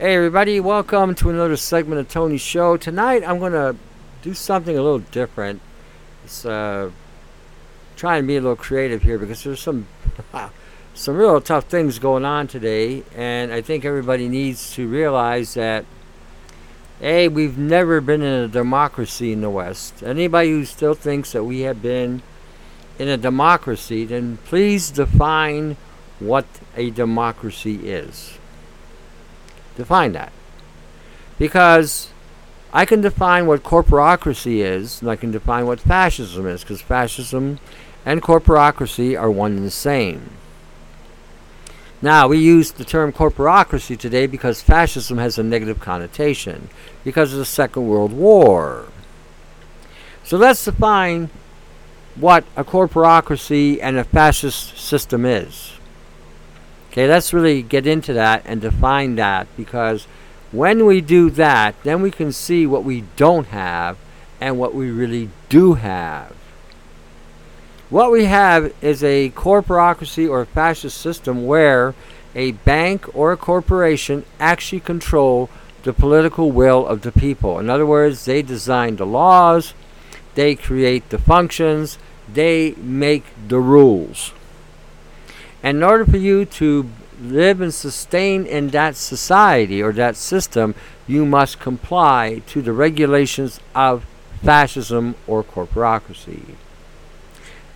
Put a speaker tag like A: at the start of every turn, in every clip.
A: Hey, everybody, welcome to another segment of Tony's Show. Tonight, I'm going to do something a little different. It's uh, trying to be a little creative here because there's some some real tough things going on today, and I think everybody needs to realize that hey, we've never been in a democracy in the West. Anybody who still thinks that we have been in a democracy, then please define what a democracy is. Define that. Because I can define what corporocracy is, and I can define what fascism is, because fascism and corporocracy are one and the same. Now, we use the term corporocracy today because fascism has a negative connotation because of the Second World War. So let's define what a corporocracy and a fascist system is. Okay, let's really get into that and define that because when we do that, then we can see what we don't have and what we really do have. What we have is a corporocracy or fascist system where a bank or a corporation actually control the political will of the people. In other words, they design the laws, they create the functions, they make the rules. And in order for you to live and sustain in that society or that system, you must comply to the regulations of fascism or corporocracy.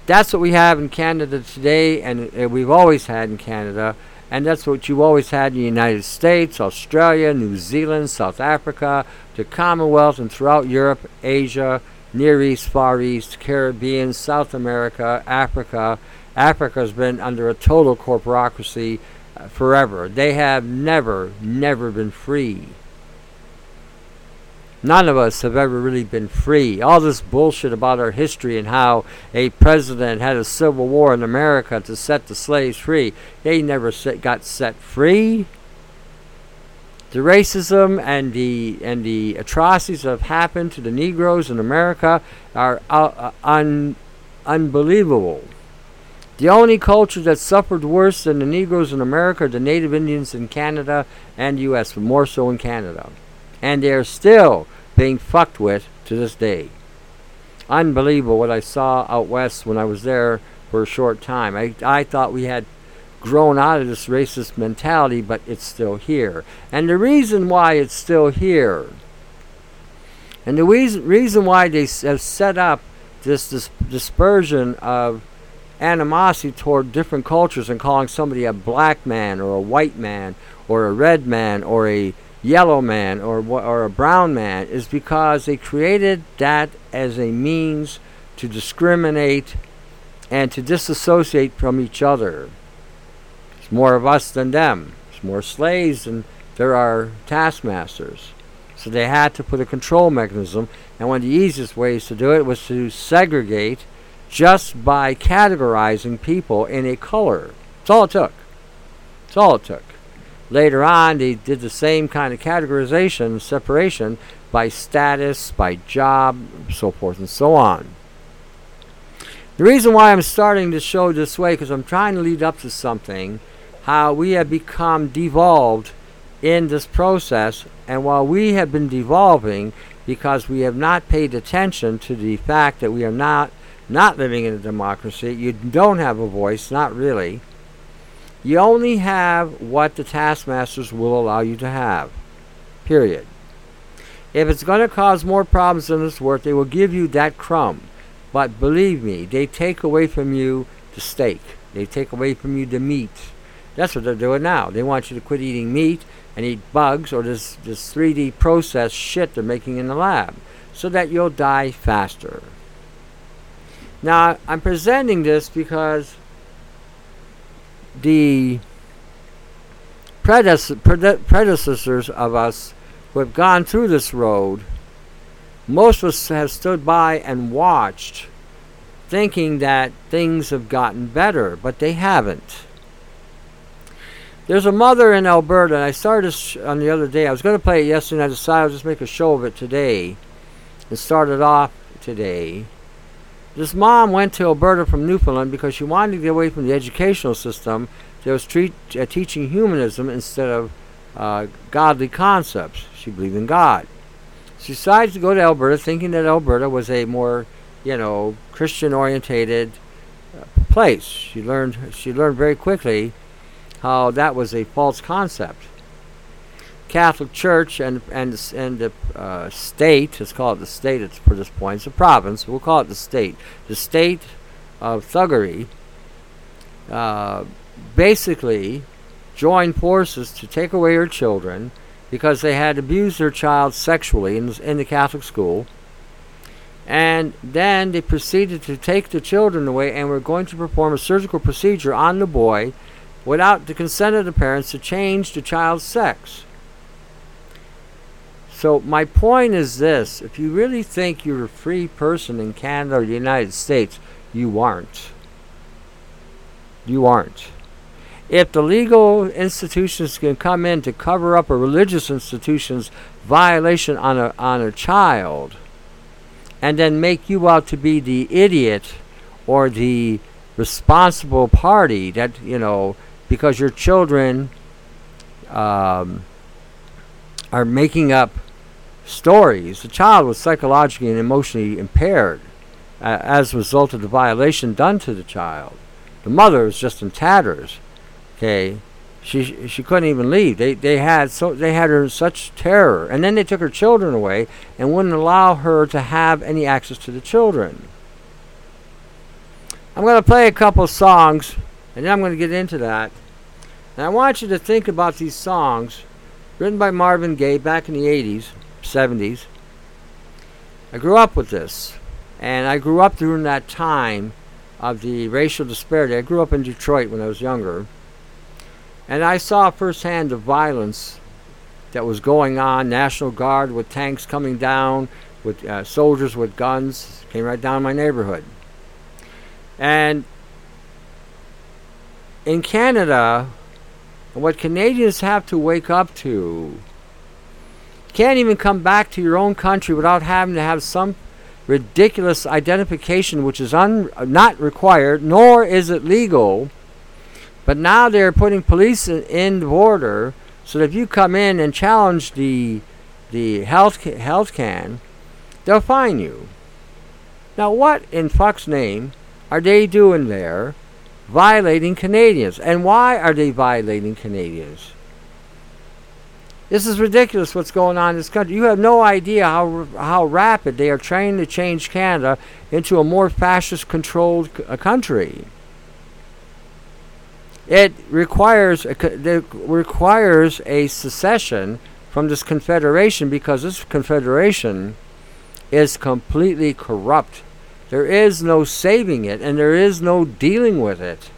A: That's what we have in Canada today, and uh, we've always had in Canada, and that's what you've always had in the United States, Australia, New Zealand, South Africa, the Commonwealth, and throughout Europe, Asia, Near East, Far East, Caribbean, South America, Africa. Africa has been under a total corporocracy uh, forever. They have never, never been free. None of us have ever really been free. All this bullshit about our history and how a president had a civil war in America to set the slaves free, they never got set free. The racism and the and the atrocities that have happened to the Negroes in America are uh, uh, un, unbelievable. The only culture that suffered worse than the Negroes in America are the Native Indians in Canada and U.S., but more so in Canada. And they are still being fucked with to this day. Unbelievable what I saw out west when I was there for a short time. I, I thought we had grown out of this racist mentality, but it's still here. And the reason why it's still here, and the reason, reason why they have set up this, this dispersion of animosity toward different cultures and calling somebody a black man or a white man or a red man or a yellow man or or a brown man is because they created that as a means to discriminate and to disassociate from each other. It's more of us than them. It's more slaves than there are taskmasters. So they had to put a control mechanism, and one of the easiest ways to do it was to segregate just by categorizing people in a color. That's all it took. That's all it took. Later on, they did the same kind of categorization, separation by status, by job, so forth and so on. The reason why I'm starting to show this way, because I'm trying to lead up to something, how we have become devolved in this process, and while we have been devolving because we have not paid attention to the fact that we are not not living in a democracy, you don't have a voice, not really you only have what the taskmasters will allow you to have. Period. If it's going to cause more problems than it's worth, they will give you that crumb. But believe me, they take away from you the steak. They take away from you the meat. That's what they're doing now. They want you to quit eating meat and eat bugs or this, this 3D processed shit they're making in the lab so that you'll die faster. Now, I'm presenting this because the predecessors of us who have gone through this road, most of us have stood by and watched, thinking that things have gotten better, but they haven't. There's a mother in Alberta, and I started on the other day. I was going to play it yesterday, and I decided I'll just make a show of it today, and started off today. This mom went to Alberta from Newfoundland because she wanted to get away from the educational system that was treat, uh, teaching humanism instead of uh, godly concepts. She believed in God. She decides to go to Alberta, thinking that Alberta was a more, you know, Christian-orientated uh, place. She learned she learned very quickly how that was a false concept. Catholic Church and and and the uh, state, let's call it the state at for this point, it's a province. We'll call it the state. The state of thuggery uh, basically joined forces to take away her children because they had abused their child sexually in, in the Catholic school. And then they proceeded to take the children away and were going to perform a surgical procedure on the boy without the consent of the parents to change the child's sex. So, my point is this if you really think you're a free person in Canada or the United States, you aren't. You aren't if the legal institutions can come in to cover up a religious institution's violation on a on a child and then make you out to be the idiot or the responsible party that you know because your children um, are making up stories the child was psychologically and emotionally impaired uh, as a result of the violation done to the child the mother was just in tatters Okay, she she couldn't even leave. They they had so they had her in such terror, and then they took her children away and wouldn't allow her to have any access to the children. I'm going to play a couple songs, and then I'm going to get into that. And I want you to think about these songs written by Marvin Gaye back in the 80s, 70s. I grew up with this, and I grew up during that time of the racial disparity. I grew up in Detroit when I was younger. And I saw firsthand the violence that was going on. National Guard with tanks coming down, with uh, soldiers with guns, came right down my neighborhood. And in Canada, what Canadians have to wake up to, can't even come back to your own country without having to have some ridiculous identification, which is un- not required, nor is it legal but now they're putting police in the border so that if you come in and challenge the the health health can, they'll fine you. Now, what in fuck's name are they doing there, violating Canadians? And why are they violating Canadians? This is ridiculous. What's going on in this country? You have no idea how how rapid they are trying to change Canada into a more fascist-controlled c- country. It requires a, it requires a secession from this confederation because this confederation is completely corrupt. There is no saving it and there is no dealing with it.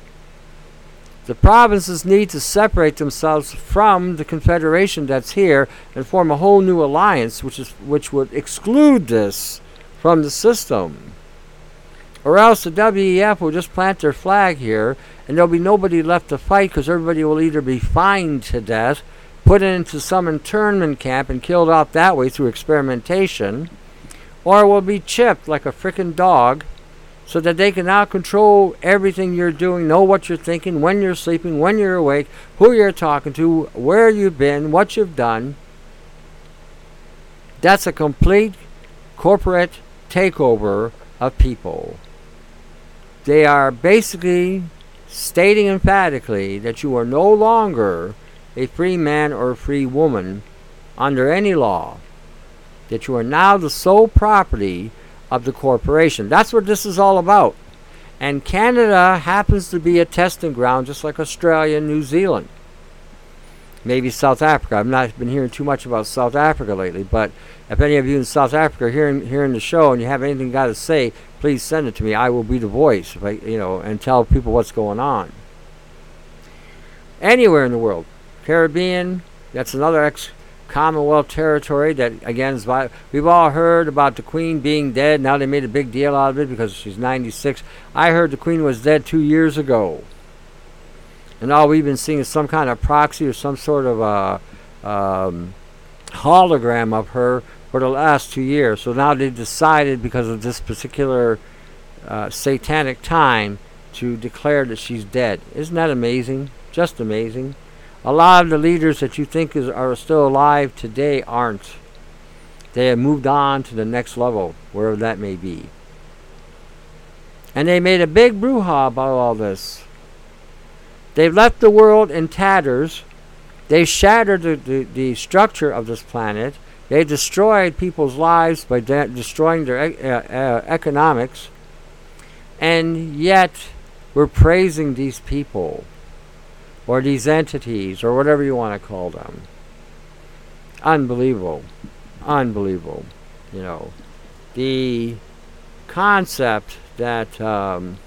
A: The provinces need to separate themselves from the confederation that's here and form a whole new alliance which is which would exclude this from the system. Or else the WEF will just plant their flag here and there'll be nobody left to fight because everybody will either be fined to death, put into some internment camp, and killed off that way through experimentation, or will be chipped like a frickin' dog so that they can now control everything you're doing, know what you're thinking, when you're sleeping, when you're awake, who you're talking to, where you've been, what you've done. That's a complete corporate takeover of people. They are basically stating emphatically that you are no longer a free man or a free woman under any law, that you are now the sole property of the corporation. That's what this is all about. And Canada happens to be a testing ground just like Australia and New Zealand. Maybe South Africa. I've not been hearing too much about South Africa lately, but if any of you in South Africa are hearing, hearing the show and you have anything got to say, please send it to me. I will be the voice, I, you know, and tell people what's going on. Anywhere in the world, Caribbean, that's another ex Commonwealth territory that again is vi- we've all heard about the Queen being dead. Now they made a big deal out of it because she's 96. I heard the Queen was dead two years ago, and all we've been seeing is some kind of proxy or some sort of a um, hologram of her for the last two years. So now they've decided, because of this particular uh, satanic time, to declare that she's dead. Isn't that amazing? Just amazing. A lot of the leaders that you think is, are still alive today aren't. They have moved on to the next level, wherever that may be. And they made a big brouhaha about all this. They've left the world in tatters. They shattered the, the, the structure of this planet. They destroyed people's lives by de- destroying their e- uh, uh, economics. And yet, we're praising these people or these entities or whatever you want to call them. Unbelievable. Unbelievable. You know, the concept that. Um,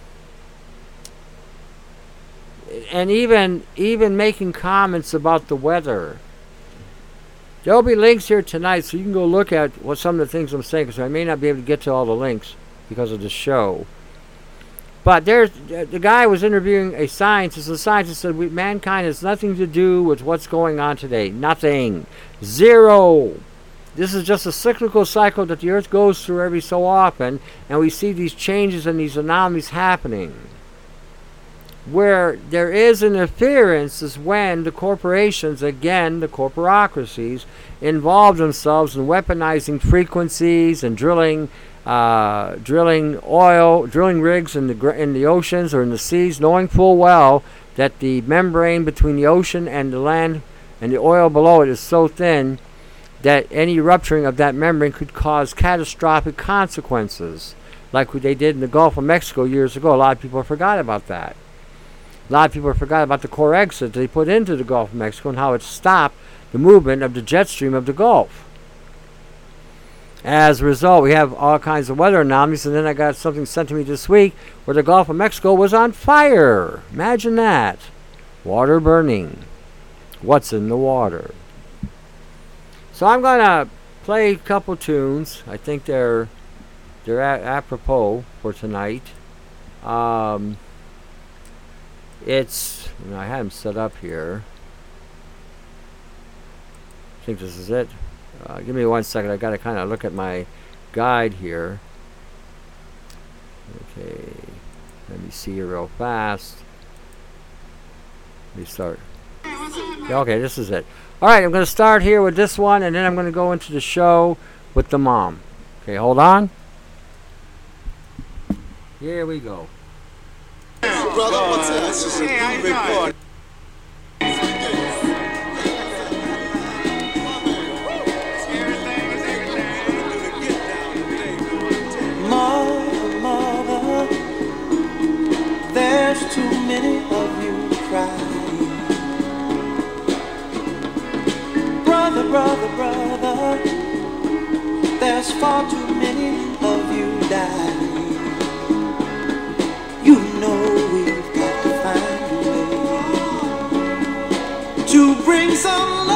A: and even even making comments about the weather. There'll be links here tonight, so you can go look at what some of the things I'm saying, because I may not be able to get to all the links because of the show. But there's the guy was interviewing a scientist. The scientist said, "Mankind has nothing to do with what's going on today. Nothing, zero. This is just a cyclical cycle that the Earth goes through every so often, and we see these changes and these anomalies happening." where there is an interference is when the corporations, again, the corporocracies, involve themselves in weaponizing frequencies and drilling, uh, drilling oil, drilling rigs in the in the oceans or in the seas, knowing full well that the membrane between the ocean and the land and the oil below it is so thin that any rupturing of that membrane could cause catastrophic consequences, like what they did in the Gulf of Mexico years ago. A lot of people forgot about that. A lot of people forgot about the Corexit they put into the Gulf of Mexico and how it stopped the movement of the jet stream of the Gulf. As a result, we have all kinds of weather anomalies, and then I got something sent to me this week where the Gulf of Mexico was on fire. Imagine that. Water burning. What's in the water? So I'm going to play a couple tunes. I think they're they're a- apropos for tonight. Um, it's, you know, I had them set up here. I think this is it. Uh, give me one second. I got to kind of look at my guide here. Okay. Let me see here real fast. Let me start. Okay, this is it. All right, I'm going to start here with this one, and then I'm going to go into the show with the mom. Okay, hold on. Here we go.
B: brother. What's that? That's
C: Brother, brother, brother, there's far too many of you dying. You know we've got to find a way to bring some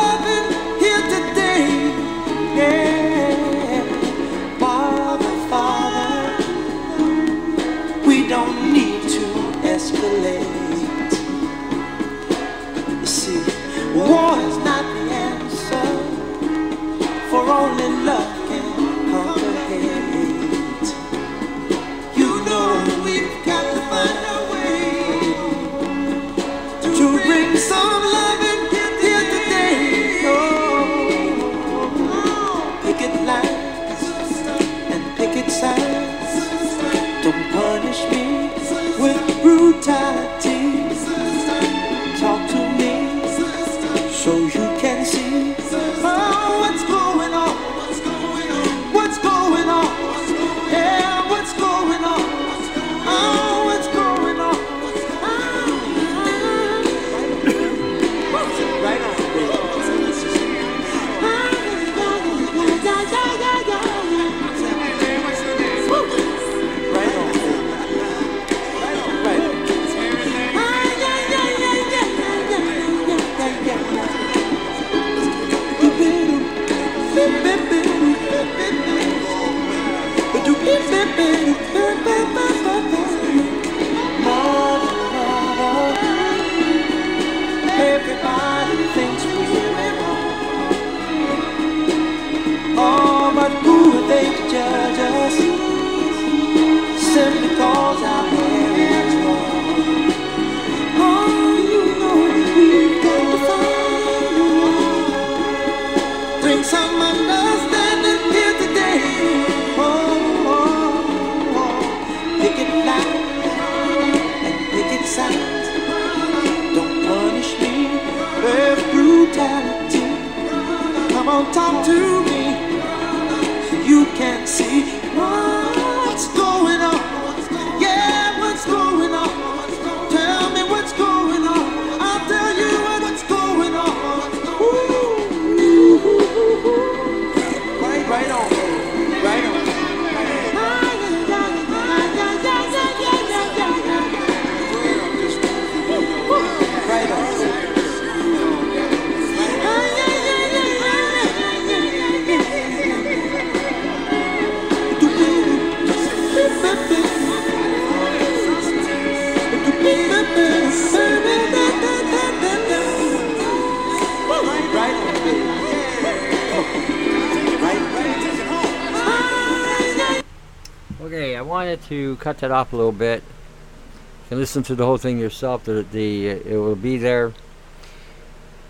A: wanted to cut that off a little bit. You can listen to the whole thing yourself. The, the it will be there.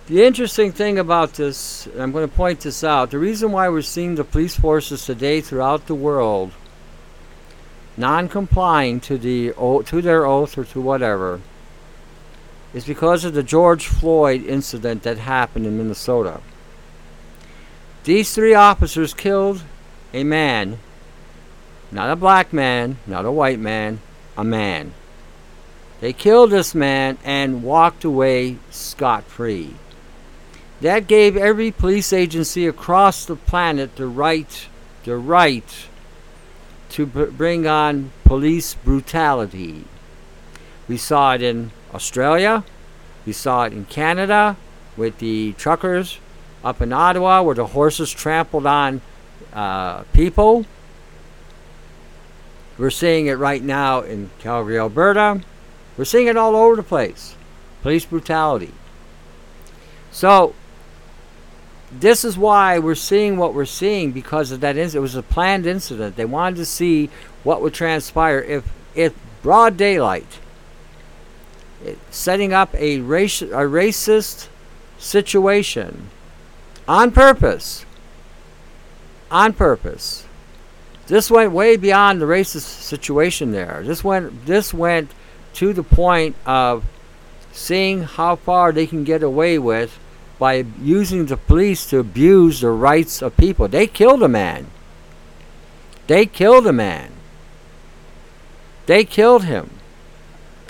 A: The interesting thing about this, I'm going to point this out, the reason why we're seeing the police forces today throughout the world non-complying to the to their oath or to whatever is because of the George Floyd incident that happened in Minnesota. These three officers killed a man not a black man, not a white man, a man. They killed this man and walked away scot free. That gave every police agency across the planet the right, the right to b- bring on police brutality. We saw it in Australia, we saw it in Canada with the truckers up in Ottawa where the horses trampled on uh, people. We're seeing it right now in Calgary, Alberta. We're seeing it all over the place. Police brutality. So, this is why we're seeing what we're seeing because of that incident. It was a planned incident. They wanted to see what would transpire if, if broad daylight, it, setting up a, raci- a racist situation on purpose. On purpose. This went way beyond the racist situation there. This went this went to the point of seeing how far they can get away with by using the police to abuse the rights of people. They killed a man. They killed a man. They killed him.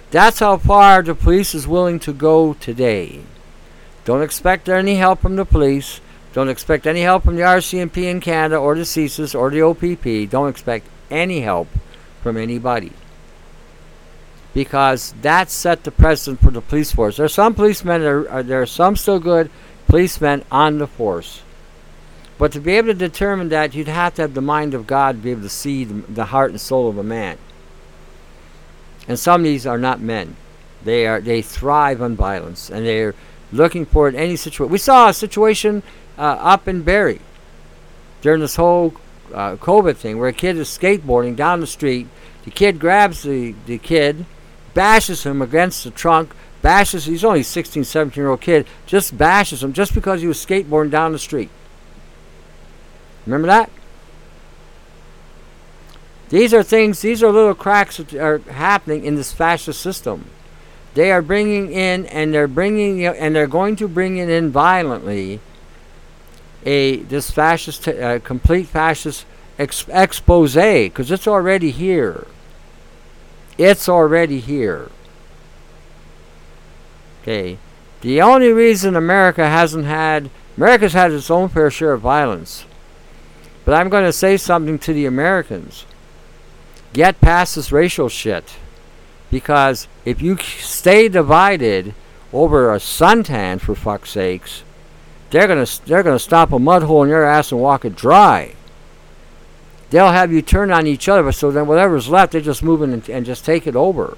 A: That's how far the police is willing to go today. Don't expect any help from the police. Don't expect any help from the RCMP in Canada or the CSIS or the OPP. Don't expect any help from anybody. Because that set the precedent for the police force. There are some policemen, that are, are- there are some still good policemen on the force. But to be able to determine that, you'd have to have the mind of God to be able to see the, the heart and soul of a man. And some of these are not men. They are they thrive on violence, and they're looking for it in any situation. We saw a situation uh, up in Barrie during this whole uh, COVID thing, where a kid is skateboarding down the street. The kid grabs the, the kid, bashes him against the trunk, bashes. He's only a 16, 17 year old kid. Just bashes him just because he was skateboarding down the street. Remember that? These are things. These are little cracks that are happening in this fascist system. They are bringing in, and they're bringing, and they're going to bring it in violently. A this fascist, uh, complete fascist ex- expose, because it's already here. It's already here. Okay, the only reason America hasn't had America's had its own fair share of violence, but I'm going to say something to the Americans. Get past this racial shit. Because if you stay divided over a suntan, for fuck's sakes, they're gonna they're gonna stop a mud hole in your ass and walk it dry. They'll have you turn on each other, so then whatever's left, they just move in and, and just take it over.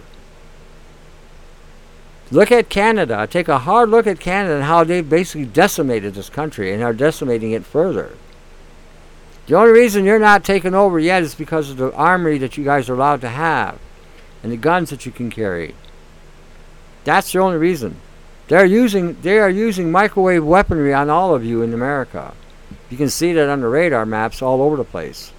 A: Look at Canada. Take a hard look at Canada and how they've basically decimated this country and are decimating it further. The only reason you're not taken over yet is because of the armory that you guys are allowed to have and the guns that you can carry. That's the only reason. They're using they are using microwave weaponry on all of you in America. You can see that on the radar maps all over the place.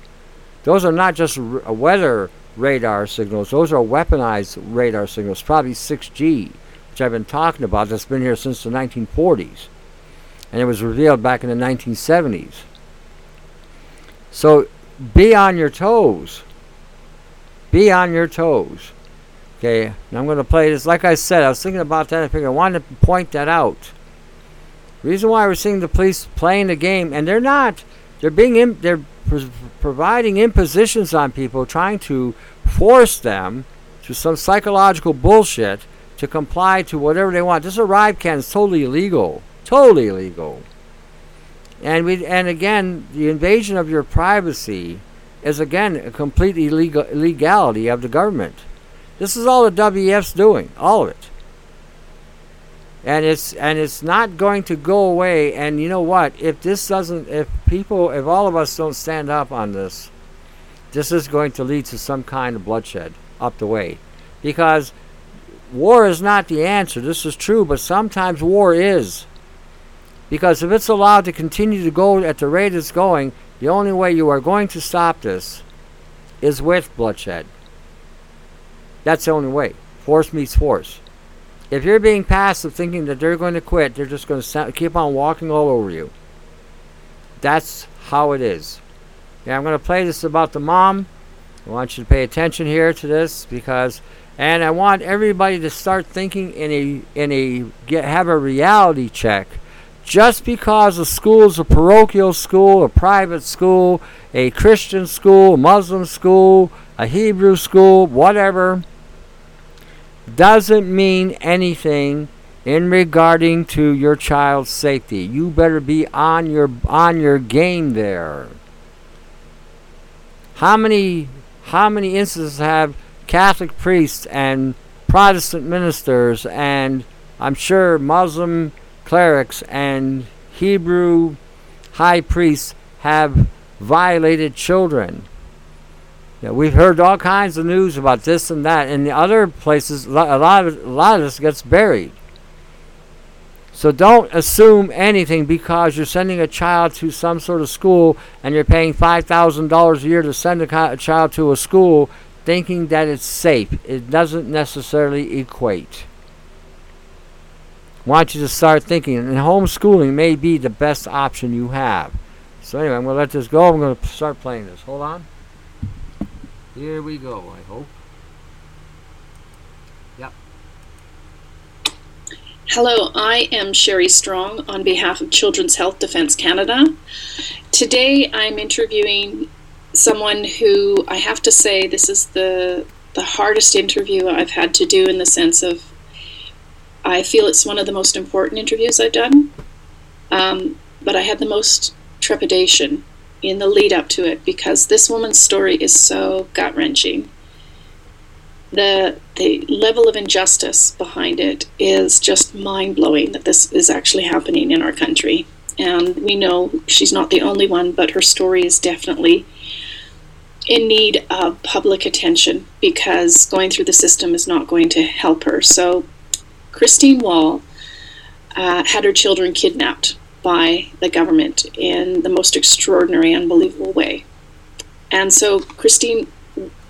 A: Those are not just r- uh, weather radar signals, those are weaponized radar signals, probably 6G, which I've been talking about, that's been here since the 1940s. And it was revealed back in the 1970s. So be on your toes. Be on your toes. Okay, and I'm going to play this. Like I said, I was thinking about that. I figured I wanted to point that out. Reason why we're seeing the police playing the game, and they're not. They're being. Im- they're pr- providing impositions on people, trying to force them to some psychological bullshit to comply to whatever they want. This ArriveCAN is totally illegal. Totally illegal. And we and again, the invasion of your privacy is again a complete illegal illegality of the government. This is all the WEF's doing, all of it. And it's and it's not going to go away. And you know what? If this doesn't, if people, if all of us don't stand up on this, this is going to lead to some kind of bloodshed up the way, because war is not the answer. This is true, but sometimes war is. Because if it's allowed to continue to go at the rate it's going, the only way you are going to stop this is with bloodshed. That's the only way. Force meets force. If you're being passive thinking that they're going to quit, they're just going to keep on walking all over you. That's how it is. Yeah, I'm going to play this about the mom. I want you to pay attention here to this because and I want everybody to start thinking in a in a get have a reality check just because a school is a parochial school, a private school, a Christian school, a Muslim school, a Hebrew school, whatever, doesn't mean anything in regarding to your child's safety. You better be on your on your game there. How many how many instances have Catholic priests and Protestant ministers and I'm sure Muslim clerics and Hebrew high priests have violated children. Yeah, we've heard all kinds of news about this and that. In the other places, a lot of a lot of this gets buried. So don't assume anything because you're sending a child to some sort of school and you're paying five thousand dollars a year to send a, child to a school, thinking that it's safe. It doesn't necessarily equate want you to start thinking, and homeschooling may be the best option you have. So anyway, I'm going to let this go. I'm going to start playing this. Hold on. Here we go, I hope. Yep.
D: Hello, I am Sherry Strong on behalf of Children's Health Defence Canada. Today I'm interviewing someone who I have to say this is the the hardest interview I've had to do in the sense of I feel it's one of the most important interviews I've done, um, but I had the most trepidation in the lead up to it because this woman's story is so gut wrenching. The the level of injustice behind it is just mind blowing that this is actually happening in our country. And we know she's not the only one, but her story is definitely in need of public attention because going through the system is not going to help her. So Christine Wall uh, had her children kidnapped by the government in the most extraordinary, unbelievable way. And so, Christine,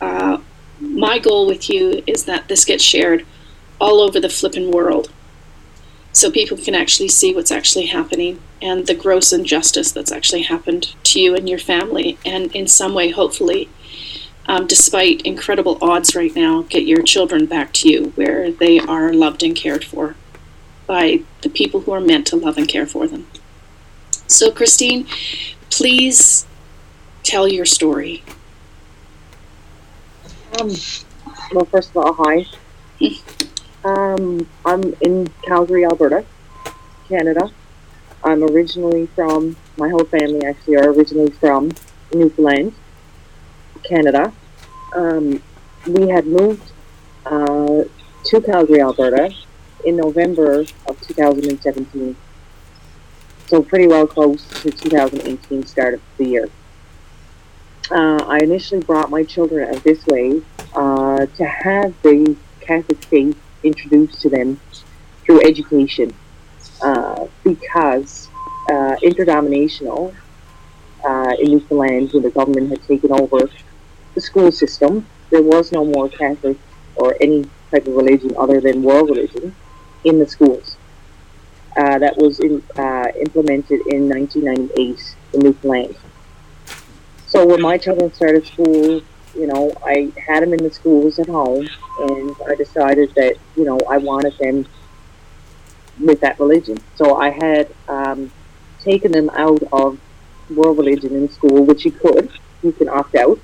D: uh, my goal with you is that this gets shared all over the flippin' world so people can actually see what's actually happening and the gross injustice that's actually happened to you and your family, and in some way, hopefully, um, despite incredible odds right now, get your children back to you where they are loved and cared for by the people who are meant to love and care for them. So, Christine, please tell your story.
E: Um, well, first of all, hi. um, I'm in Calgary, Alberta, Canada. I'm originally from, my whole family actually are originally from Newfoundland. Canada. Um, we had moved uh, to Calgary, Alberta in November of 2017. So pretty well close to 2018 start of the year. Uh, I initially brought my children out this way uh, to have the Catholic faith introduced to them through education uh, because uh, interdenominational uh, in Newfoundland when the government had taken over the school system. There was no more Catholic or any type of religion other than world religion in the schools. Uh, that was in, uh, implemented in 1998 in Newfoundland. So when my children started school, you know, I had them in the schools at home, and I decided that you know I wanted them with that religion. So I had um, taken them out of world religion in school, which you could, you can opt out,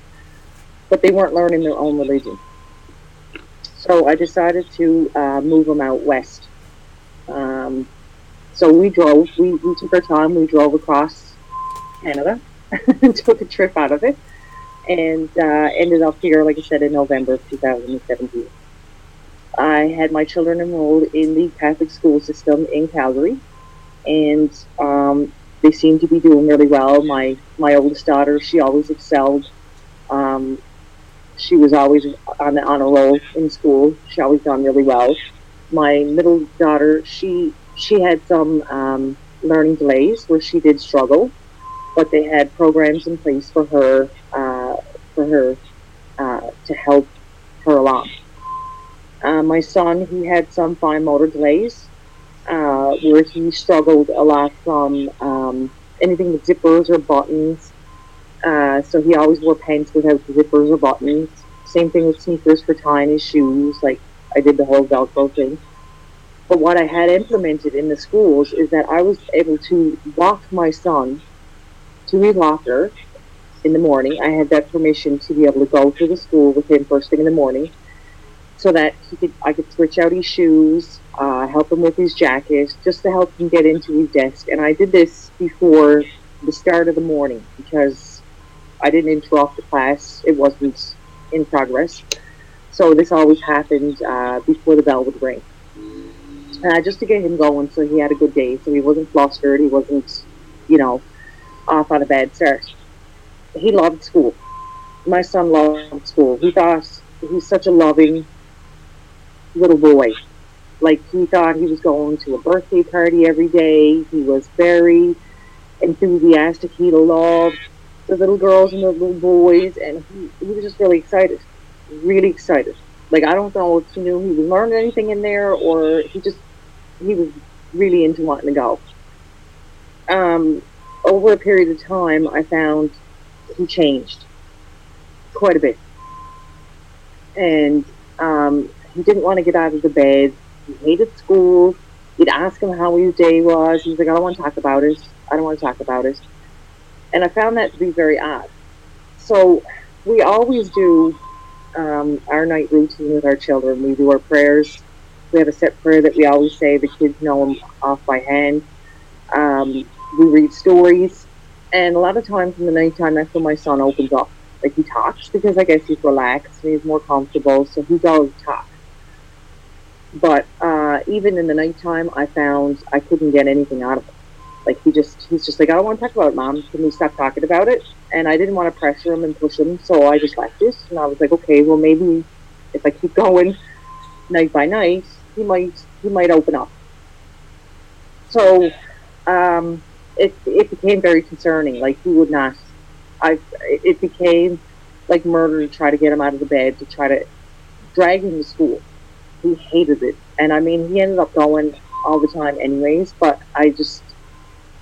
E: but they weren't learning their own religion. So I decided to uh, move them out west. Um, so we drove, we, we took our time, we drove across Canada, and took a trip out of it, and uh, ended up here, like I said, in November of 2017. I had my children enrolled in the Catholic school system in Calgary, and um, they seem to be doing really well. My my oldest daughter, she always excelled. Um, she was always on the honor roll in school. She always done really well. My middle daughter, she she had some um, learning delays where she did struggle, but they had programs in place for her uh, for her uh, to help her along. Uh, my son, he had some fine motor delays, uh, where he struggled a lot from um, anything with zippers or buttons. Uh, so he always wore pants without zippers or buttons. Same thing with sneakers for tying his shoes. Like I did the whole Velcro thing. But what I had implemented in the schools is that I was able to walk my son to his locker in the morning. I had that permission to be able to go to the school with him first thing in the morning so that he could I could switch out his shoes, uh, help him with his jacket, just to help him get into his desk. And I did this before the start of the morning because I didn't interrupt the class; it wasn't in progress. So this always happened uh, before the bell would ring, uh, just to get him going, so he had a good day, so he wasn't flustered, he wasn't, you know, off on a bad start. He loved school. My son loved school. He thought he's such a loving little boy. Like he thought he was going to a birthday party every day. He was very enthusiastic. He loved the little girls and the little boys, and he, he was just really excited, really excited. Like I don't know if he knew he was learning anything in there, or he just he was really into wanting to go. Um, over a period of time, I found he changed quite a bit, and um, he didn't want to get out of the bed. He hated school. You'd ask him how his day was. He's like, I don't want to talk about it. I don't want to talk about it. And I found that to be very odd. So we always do um, our night routine with our children. We do our prayers. We have a set prayer that we always say. The kids know them off by hand. Um, we read stories. And a lot of times in the nighttime, that's when my son opens up. Like he talks because I guess he's relaxed and he's more comfortable. So he does talk. But uh, even in the nighttime, I found I couldn't get anything out of him. Like he just, he's just like, I don't want to talk about it, mom. Can we stop talking about it? And I didn't want to pressure him and push him, so I just left it. And I was like, okay, well maybe if I keep going night by night, he might, he might open up. So um, it it became very concerning. Like he would not. I it became like murder to try to get him out of the bed to try to drag him to school he hated it. And I mean, he ended up going all the time, anyways. But I just,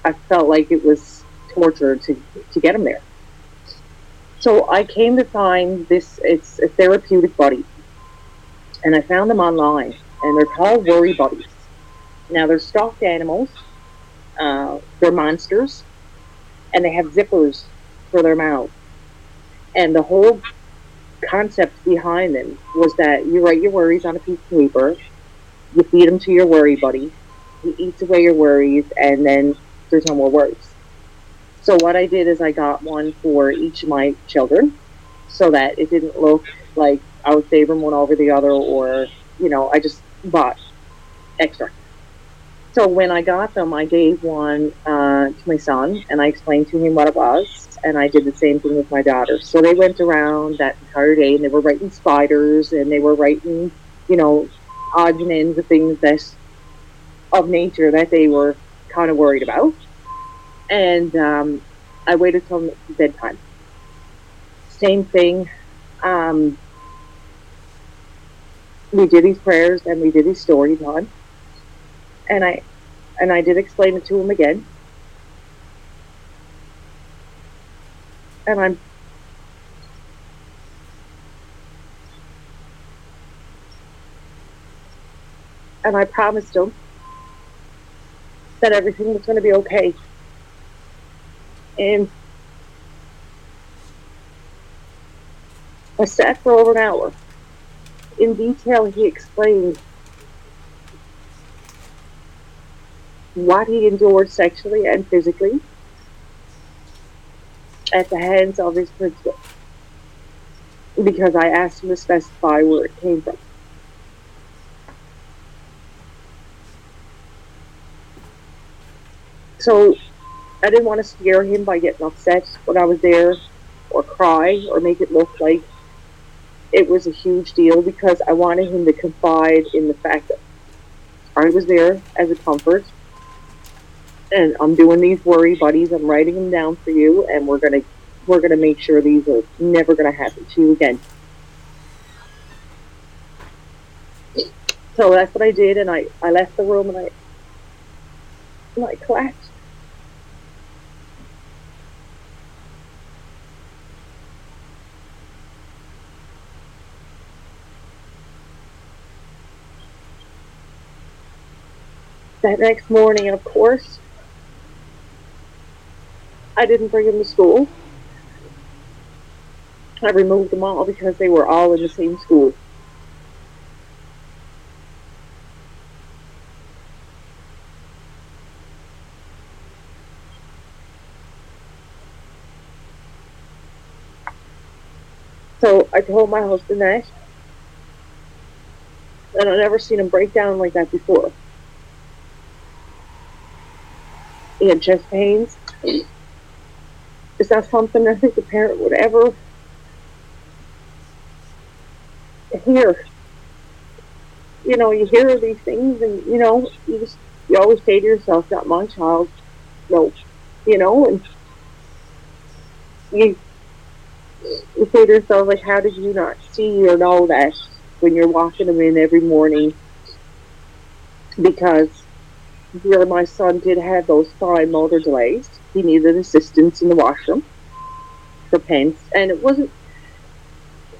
E: I felt like it was torture to to get him there. So I came to find this. It's a therapeutic buddy, and I found them online, and they're called Worry Buddies. Now they're stuffed animals. Uh, they're monsters, and they have zippers for their mouths. And the whole concept behind them was that you write your worries on a piece of paper, you feed them to your worry buddy, he eats away your worries, and then there's no more worries. So what I did is I got one for each of my children, so that it didn't look like I was favoring one over the other, or you know, I just bought extra. So when I got them, I gave one uh, to my son, and I explained to him what it was, and I did the same thing with my daughter. So they went around that entire day and they were writing spiders and they were writing, you know, odds and ends of things that of nature that they were kind of worried about. And um, I waited till bedtime. Same thing. Um, we did these prayers and we did these story time, and I and I did explain it to him again. And I'm and I promised him that everything was going to be okay. And I sat for over an hour. In detail, he explained what he endured sexually and physically at the hands of his principal. Because I asked him to specify where it came from. So I didn't want to scare him by getting upset when I was there or cry or make it look like it was a huge deal because I wanted him to confide in the fact that I was there as a comfort and I'm doing these worry buddies. I'm writing them down for you and we're gonna we're gonna make sure these are never gonna happen to you again. So that's what I did and I, I left the room and I and I collapsed. That next morning, of course, I didn't bring him to school. I removed them all because they were all in the same school. So I told my husband that, and I've never seen him break down like that before. Chest pains. Is that something I think a parent would ever hear? You know, you hear these things, and you know, you just you always say to yourself, "Not my child." No, you know, and you you say to yourself, like, "How did you not see or know that when you're walking them in every morning?" Because where my son did have those fine motor delays. He needed assistance in the washroom for pants, and it wasn't.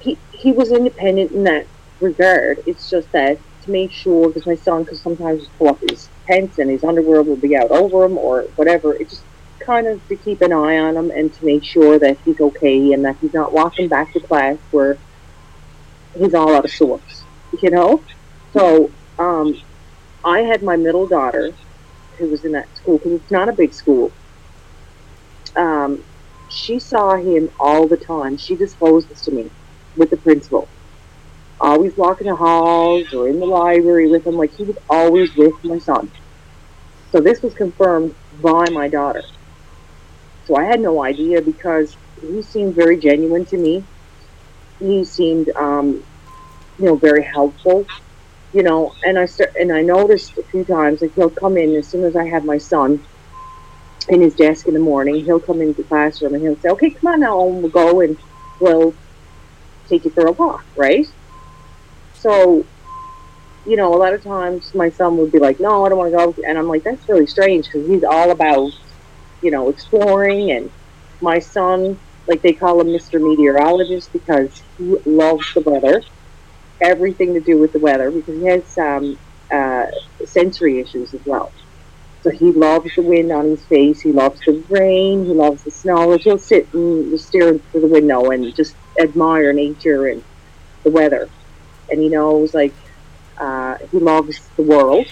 E: He he was independent in that regard. It's just that to make sure, because my son could sometimes pull up his pants and his underwear would be out over him or whatever. It just kind of to keep an eye on him and to make sure that he's okay and that he's not walking back to class where he's all out of sorts, you know. So um, I had my middle daughter, who was in that school, because it's not a big school. Um, she saw him all the time. She disclosed this to me with the principal. Always walking the halls or in the library with him, like he was always with my son. So this was confirmed by my daughter. So I had no idea because he seemed very genuine to me. He seemed, um, you know, very helpful you know, and I start, and I noticed a few times like he'll come in as soon as I have my son in his desk in the morning. He'll come into the classroom and he'll say, "Okay, come on now, we'll go and we'll take you for a walk, right?" So, you know, a lot of times my son would be like, "No, I don't want to go," and I'm like, "That's really strange because he's all about, you know, exploring." And my son, like they call him Mr. Meteorologist because he loves the weather everything to do with the weather because he has um, uh, sensory issues as well. So he loves the wind on his face. He loves the rain. He loves the snow. He'll sit and just stare through the window and just admire nature and the weather. And he knows, like, uh, he loves the world.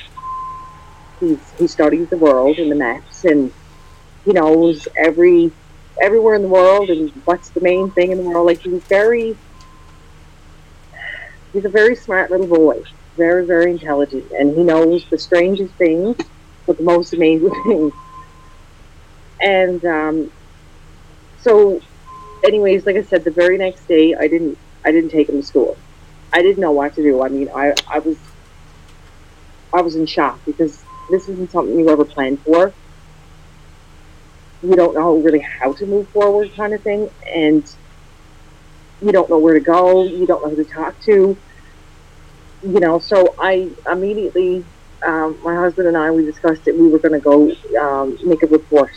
E: He's, he studies the world and the maps, and he knows every everywhere in the world and what's the main thing in the world. Like he's very he's a very smart little boy, very, very intelligent, and he knows the strangest things, but the most amazing things. And um, so, anyways, like I said, the very next day, I didn't, I didn't take him to school. I didn't know what to do. I mean, I, I was, I was in shock because this isn't something you ever planned for. you don't know really how to move forward, kind of thing, and you don't know where to go, you don't know who to talk to, you know. So I immediately, um, my husband and I, we discussed it. We were going to go um, make a report.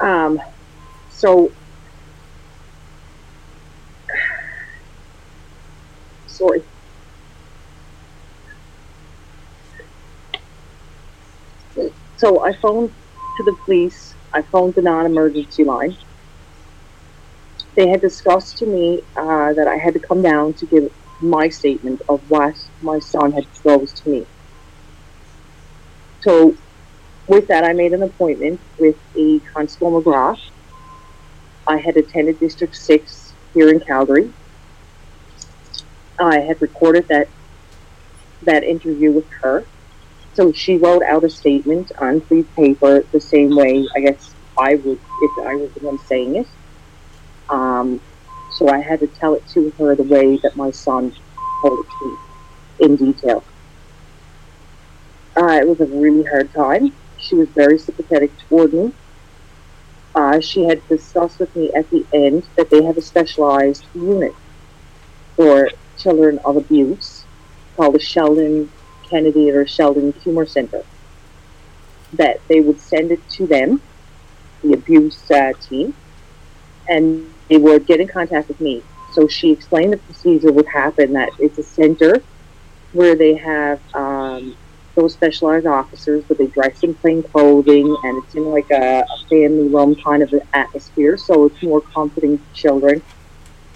E: Um, so sorry. So I phoned to the police. I phoned the non-emergency line. They had discussed to me uh, that I had to come down to give my statement of what my son had disclosed to me. So, with that, I made an appointment with a Constable McGrath. I had attended District 6 here in Calgary. I had recorded that that interview with her. So she wrote out a statement on free paper the same way I guess I would if I was the one saying it. Um, so I had to tell it to her the way that my son told it to me in detail. Uh, it was a really hard time. She was very sympathetic toward me. Uh, she had discussed with me at the end that they have a specialized unit for children of abuse called the Sheldon Kennedy or Sheldon Humor Center. That they would send it to them, the abuse uh, team, and they would get in contact with me. So she explained the procedure would happen that it's a center where they have um, those specialized officers, but they dress in plain clothing and it's in like a, a family room kind of atmosphere. So it's more comforting to children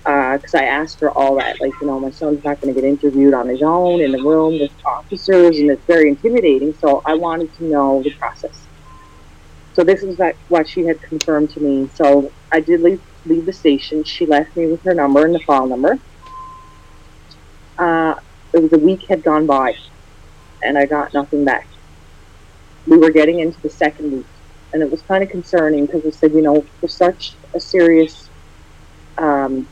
E: because uh, I asked her all that. Like, you know, my son's not going to get interviewed on his own in the room with officers, and it's very intimidating. So I wanted to know the process. So this is what she had confirmed to me. So I did leave, leave the station. She left me with her number and the file number. Uh, it was a week had gone by, and I got nothing back. We were getting into the second week, and it was kind of concerning because I said, you know, for such a serious um,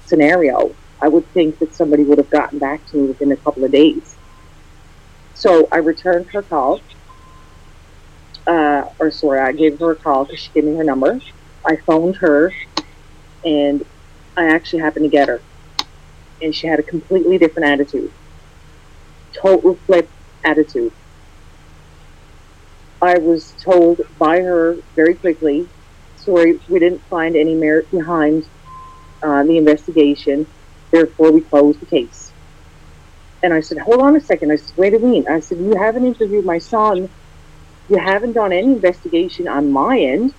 E: scenario, I would think that somebody would have gotten back to me within a couple of days. So I returned her call, uh, or sorry, I gave her a call because she gave me her number. I phoned her, and I actually happened to get her, and she had a completely different attitude, total flip attitude. I was told by her very quickly, sorry, we didn't find any merit behind uh, the investigation. Therefore, we closed the case. And I said, hold on a second. I said, wait a minute. I said, you haven't interviewed my son. You haven't done any investigation on my end.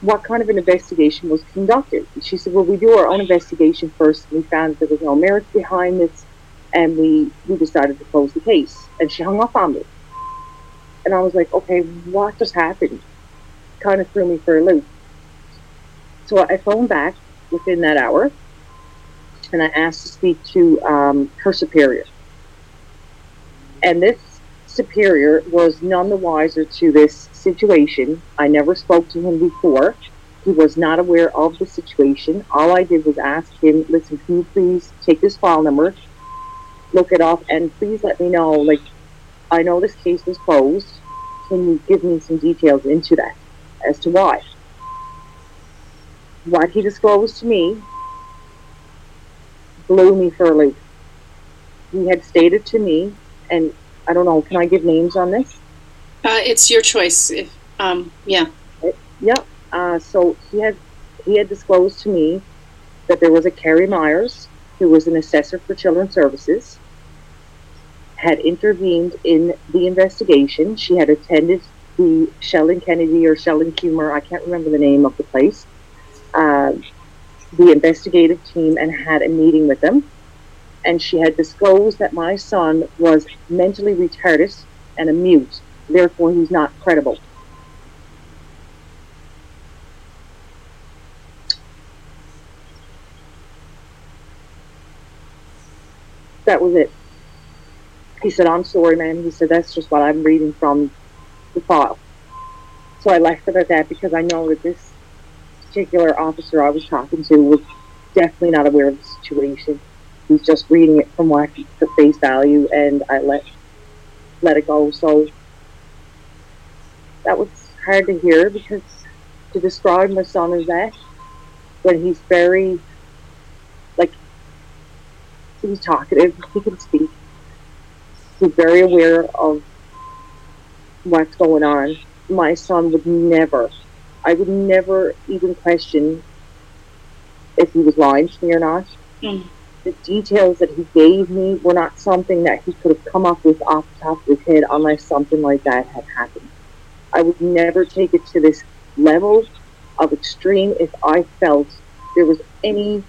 E: What kind of an investigation was conducted? And she said, well, we do our own investigation first. And We found that there was no merit behind this, and we, we decided to close the case. And she hung up on me. And I was like, okay, what just happened? Kind of threw me for a loop. So I phoned back within that hour, and I asked to speak to um, her superior. And this superior was none the wiser to this situation. I never spoke to him before. He was not aware of the situation. All I did was ask him, listen, can you please take this file number, look it up, and please let me know, like, I know this case was closed. Can you give me some details into that as to why? what he disclosed to me blew me for a loop. He had stated to me, and I don't know, can I give names on this?
D: Uh, it's your choice. If, um, yeah.
E: Yep. Uh, so he had he had disclosed to me that there was a Carrie Myers who was an assessor for Children's Services, had intervened in the investigation. She had attended the Sheldon Kennedy or Sheldon Humor, I can't remember the name of the place, uh, the investigative team and had a meeting with them. And she had disclosed that my son was mentally retarded and a mute, therefore, he's not credible. That was it. He said, I'm sorry, ma'am. He said, that's just what I'm reading from the file. So I left it at that because I know that this particular officer I was talking to was definitely not aware of the situation. He's just reading it from what the face value, and I let let it go. So that was hard to hear because to describe my son as that when he's very like he's talkative, he can speak. He's very aware of what's going on. My son would never I would never even question if he was lying to me or not.
D: Mm.
E: The details that he gave me were not something that he could have come up with off the top of his head unless something like that had happened. I would never take it to this level of extreme if I felt there was any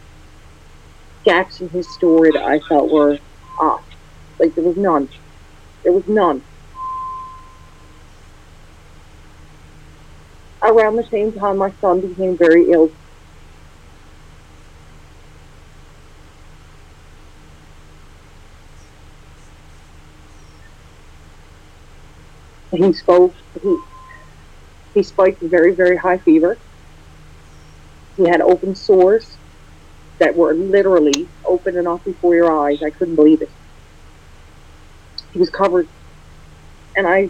E: gaps in his story that I felt were off. Like there was none. There was none. Around the same time, my son became very ill. He spoke. He he spiked a very very high fever. He had open sores that were literally open and off before your eyes. I couldn't believe it. He was covered, and I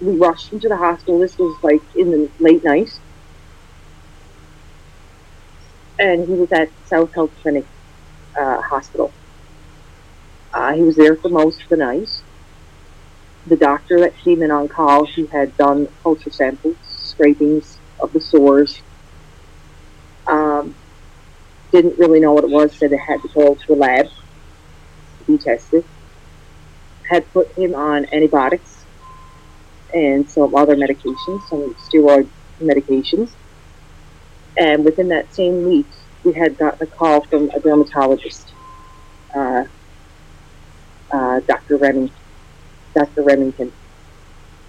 E: we rushed him to the hospital. This was like in the late night, and he was at South Health Clinic uh, Hospital. Uh, he was there for most of the night. The doctor that came in on call, he had done culture samples, scrapings of the sores. Um, didn't really know what it was, said it had to go to a lab to be tested. Had put him on antibiotics and some other medications, some steroid medications. And within that same week, we had gotten a call from a dermatologist, uh, uh, Dr. Reming, Dr. Remington.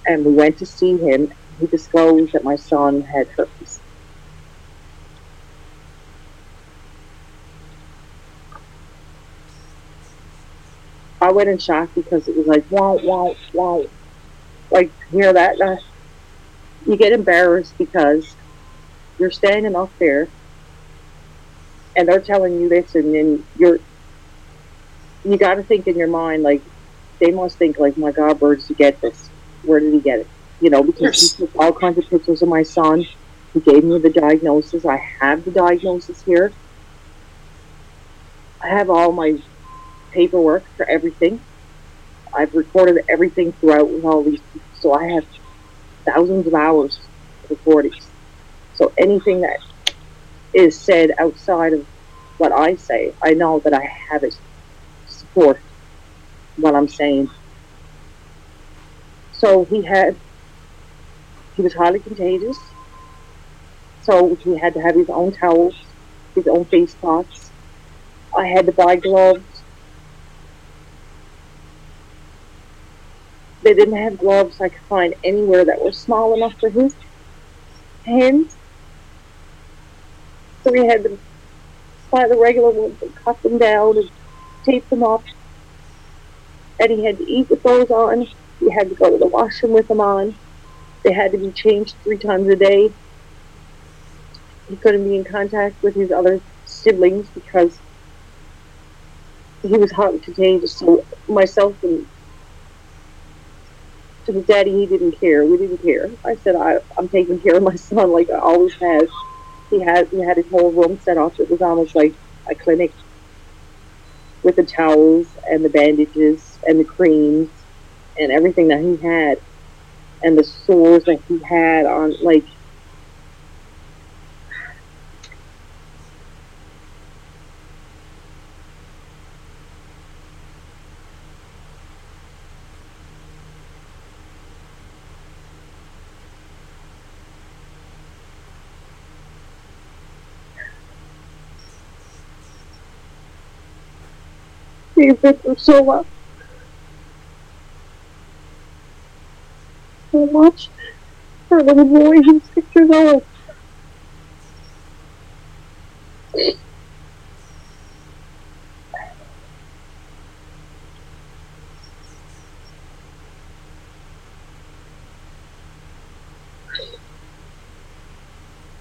E: And we went to see him. He disclosed that my son had herpes. I went in shock because it was like, wow, wow, wow. Like, hear that? Uh, you get embarrassed because you're standing up there and they're telling you this, and then you're, you got to think in your mind, like, they must think, like, my God, where did he get this? Where did he get it? You know, because
D: Yes.
E: he took all kinds of pictures of my son. He gave me the diagnosis. I have the diagnosis here. I have all my paperwork for everything. I've recorded everything throughout with all these people, so I have thousands of hours of recordings. So anything that is said outside of what I say, I know that I have it support what I'm saying. So he had, he was highly contagious. So he had to have his own towels, his own face cloths. I had to buy gloves. They didn't have gloves I could find anywhere that were small enough for his hands. So we had to buy the regular ones and cut them down and tape them up. And he had to eat with those on. He had to go to the washroom with them on. They had to be changed three times a day. He couldn't be in contact with his other siblings because he was highly contagious. So myself and to his daddy, he didn't care. We didn't care. I said, I, I'm taking care of my son like I always have. He had he had his whole room set up. It was almost like a clinic with the towels and the bandages and the creams and everything that he had and the sores that he had on like He's been so much. So much. For little boy who's six years old.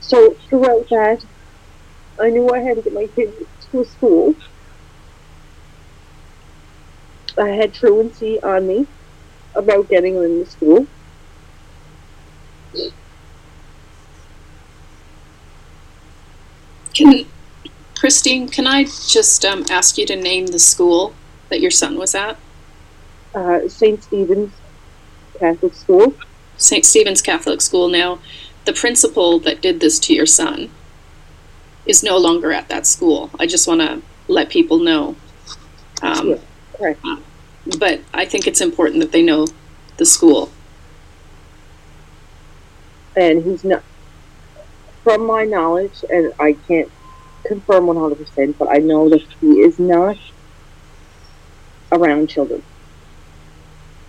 E: So throughout that, I knew I had to get my kids to school. I had truancy on me about getting into school.
D: Can Christine, can I just um, ask you to name the school that your son was at?
E: Uh, St. Stephen's Catholic School.
D: St. Stephen's Catholic School. Now, the principal that did this to your son is no longer at that school. I just want to let people know. Um,
E: yeah, right.
D: uh, but I think it's important that they know the school.
E: and he's not from my knowledge and i can't confirm 100% but i know that he is not around children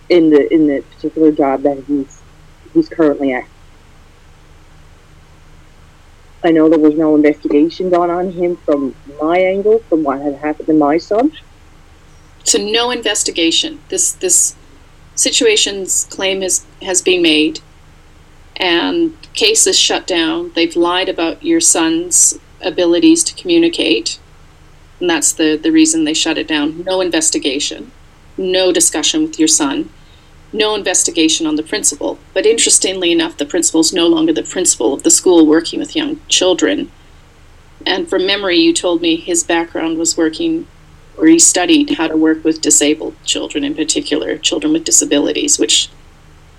E: in the in the particular job that he's he's currently at i know there was no investigation done on him from my angle from what had happened to my son
D: So no investigation. This this situation's claim has has been made, and case is shut down. They've lied about your son's abilities to communicate, and that's the the reason they shut it down. No investigation, no discussion with your son, no investigation on the principal. But interestingly enough, the principal is no longer the principal of the school working with young children. And from memory, you told me his background was working or he studied how to work with disabled children in particular, children with disabilities, which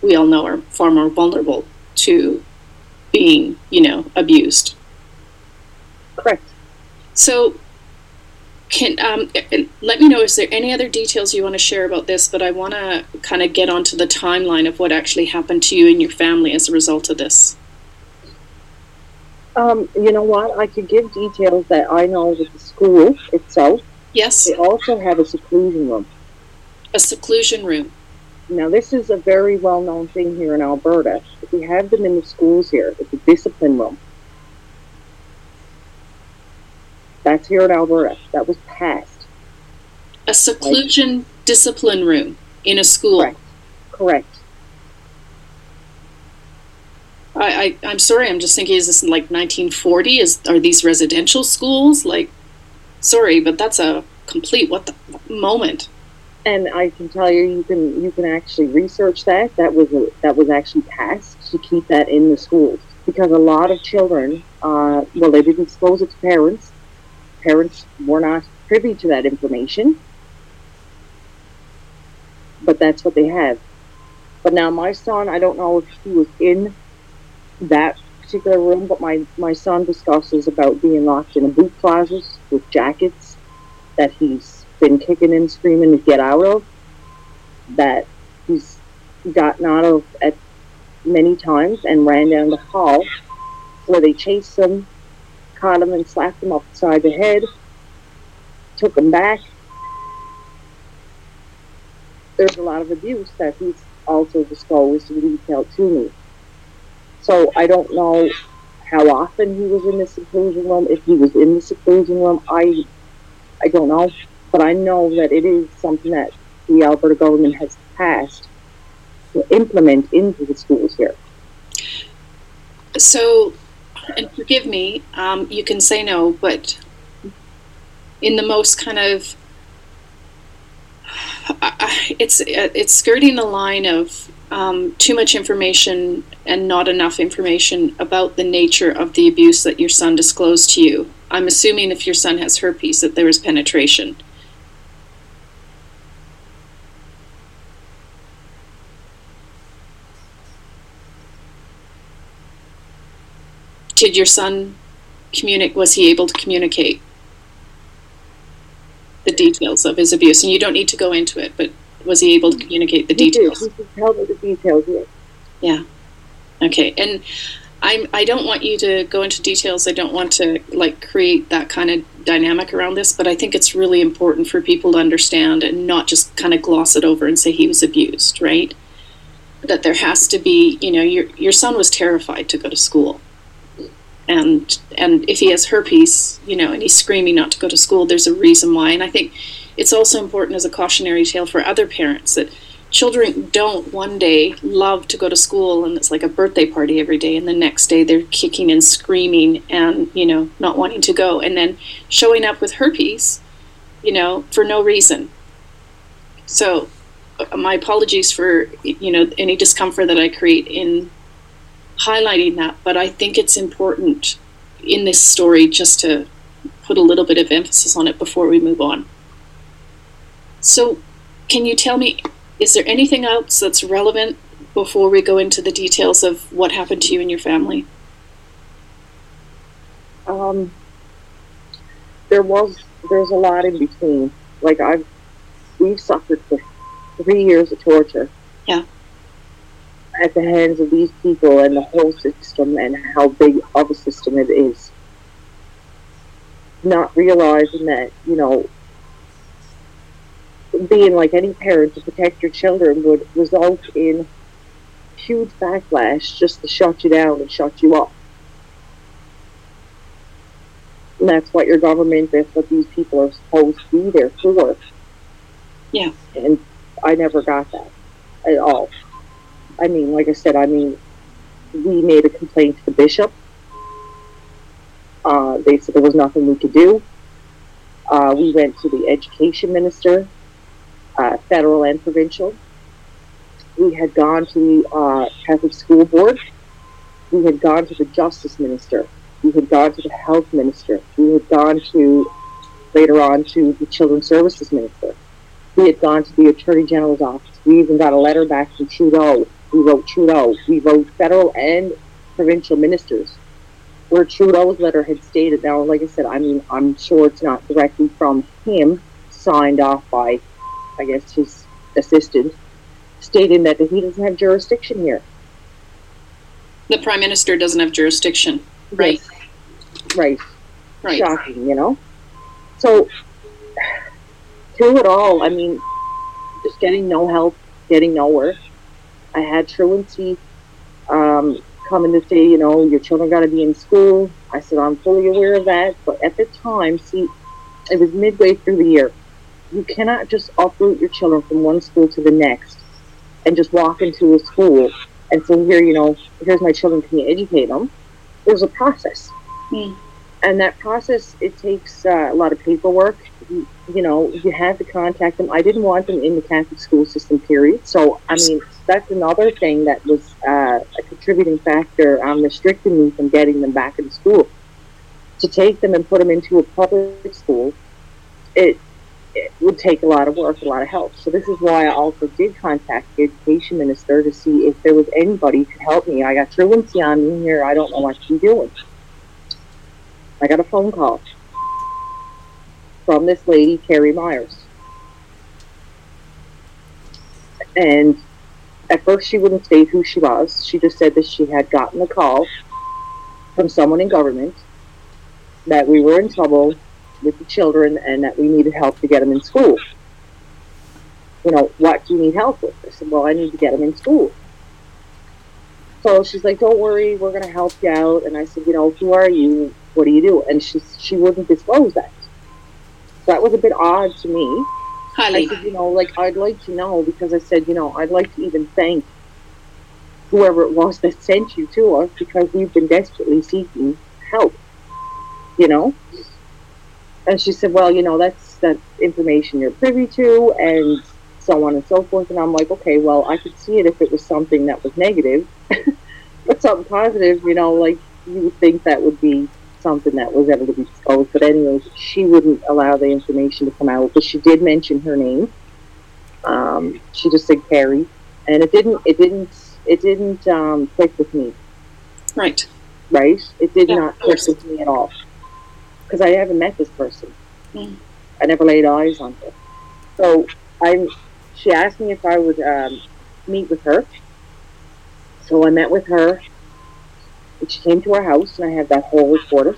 D: we all know are far more vulnerable to being, you know, abused.
E: correct
D: So, can um, let me know is there any other details you want to share about this? But I want to kind of get onto the timeline of what actually happened to you and your family as a result of this.
E: um, you know what i could give details that i know with the school itself
D: Yes,
E: they also have a seclusion room
D: a seclusion room.
E: Now, this is a very well known thing here in Alberta. We have them in the schools here. It's a discipline room. That's here in Alberta. That was passed.
D: A seclusion discipline room in a school.
E: Correct. Correct.
D: I, I I'm sorry. I'm just thinking, is this like 1940? Is are these residential schools? Like, sorry, but that's a complete what the moment.
E: And I can tell you, you can you can actually research that. That was a, that was actually passed to keep that in the schools because a lot of children, uh, well, they didn't disclose it to parents. Parents were not privy to that information, but that's what they have. But now my son, I don't know if he was in that particular room, but my my son discusses about being locked in a boot closet with jackets that he's been kicking and screaming to get out of. That he's gotten out of at many times and ran down the hall where they chased him, caught him and slapped him upside the head, took him back. There's a lot of abuse that he's also disclosed in detail to me. So I don't know how often he was in the seclusion room. If he was in the seclusion room, I I don't know, but I know that it is something that the Alberta government has passed to implement into the schools here.
D: So, and forgive me, um, you can say no, but in the most kind of it's it's skirting the line of um, too much information and not enough information about the nature of the abuse that your son disclosed to you. I'm assuming if your son has herpes that there was penetration. Did your son communicate? Was he able to communicate the details of his abuse? And you don't need to go into it, but was he able to communicate the
E: He did.
D: details?
E: He could tell me the details. Yes.
D: Okay, and I'm I don't want you to go into details. I don't want to like create that kind of dynamic around this, but I think it's really important for people to understand and not just kind of gloss it over and say he was abused, right? That there has to be, you know, your your son was terrified to go to school. And and if he has herpes, you know, and he's screaming not to go to school, there's a reason why. And I think it's also important as a cautionary tale for other parents that children don't one day love to go to school and it's like a birthday party every day and the next day they're kicking and screaming and you know not wanting to go and then showing up with herpes you know for no reason so uh, my apologies for you know any discomfort that i create in highlighting that but i think it's important in this story just to put a little bit of emphasis on it before we move on. So, can you tell me, is there anything else that's relevant before we go into the details of what happened to you and your family?
E: Um, there was there's a lot in between. Like I've we've suffered for three years of torture.
D: Yeah.
E: At the hands of these people and the whole system and how big of a system it is. Not realizing that, you know, being like any parent to protect your children would result in huge backlash just to shut you down and shut you up. And that's what your government, that's what these people are supposed to be there for.
D: Yeah.
E: And I never got that at all. I mean, like I said, I mean, we made a complaint to the bishop. Uh, they said there was nothing we could do. Uh, we went to the education minister, uh, federal and provincial. We had gone to the uh, Catholic school board. We had gone to the justice minister. We had gone to the health minister. We had gone to, later on, to the children's services minister. We had gone to the attorney general's office. We even got a letter back from Trudeau. We wrote Trudeau. We wrote federal and provincial ministers where Trudeau's letter had stated. Now, like I said, I mean, I'm sure it's not directly from him, signed off by, I guess, his assistant, stating that he doesn't have jurisdiction here.
D: The Prime Minister doesn't have jurisdiction. Right.
E: Yes. Right.
D: Right.
E: Shocking, you know? So, through it all, I mean, just getting no help, getting nowhere. I had truancy um, coming to say, you know, your children got to be in school. I said, I'm fully aware of that. But at the time, see, it was midway through the year. You cannot just uproot your children from one school to the next and just walk into a school and say, here, you know, here's my children, can you educate them? There's a process.
D: Hmm.
E: And that process, it takes uh, a lot of paperwork. You, you know, you have to contact them. I didn't want them in the Catholic school system, period. So, I mean, that's another thing that was uh, a contributing factor on restricting me from getting them back in school. To take them and put them into a public school, it, it would take a lot of work, a lot of help. So this is why I also did contact the education minister to see if there was anybody who could help me. I got truancy on me here. I don't know what be doing. I got a phone call from this lady, Carrie Myers. And at first, she wouldn't state who she was. She just said that she had gotten a call from someone in government that we were in trouble with the children and that we needed help to get them in school. You know, what do you need help with? I said, well, I need to get them in school. So she's like, don't worry, we're going to help you out. And I said, you know, who are you? What do you do? And she, she wouldn't disclose that. So that was a bit odd to me. I said, you know, like I'd like to know because I said, you know, I'd like to even thank whoever it was that sent you to us because we've been desperately seeking help. You know? And she said, Well, you know, that's that information you're privy to and so on and so forth and I'm like, Okay, well I could see it if it was something that was negative. but something positive, you know, like you would think that would be something that was ever to be disclosed. But anyways, she wouldn't allow the information to come out. But she did mention her name. Um, she just said Carrie, and it didn't. It didn't. It didn't um, click with me.
D: right.
E: Right? It did
D: Yeah,
E: not click with me at all because I haven't met this person.
D: Mm.
E: I never laid eyes on her. So I'm. She asked me if I would um, meet with her. So I met with her. And she came to our house, and I had that whole recorded.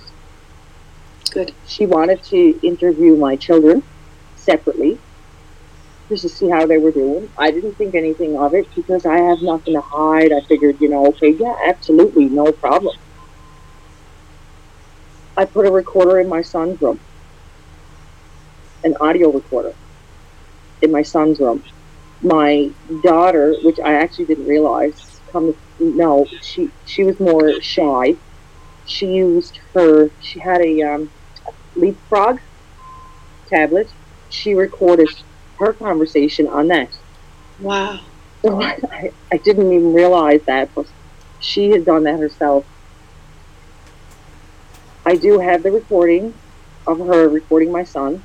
D: Good.
E: She wanted to interview my children separately just to see how they were doing. I didn't think anything of it because I have nothing to hide. I figured, you know, okay, yeah, absolutely, no problem. I put a recorder in my son's room, an audio recorder in my son's room. My daughter, which I actually didn't realize, come no, she she was more shy. She used her. She had a um, leapfrog tablet. She recorded her conversation on that.
D: Wow.
E: So I, I didn't even realize that, but she had done that herself. I do have the recording of her recording my son.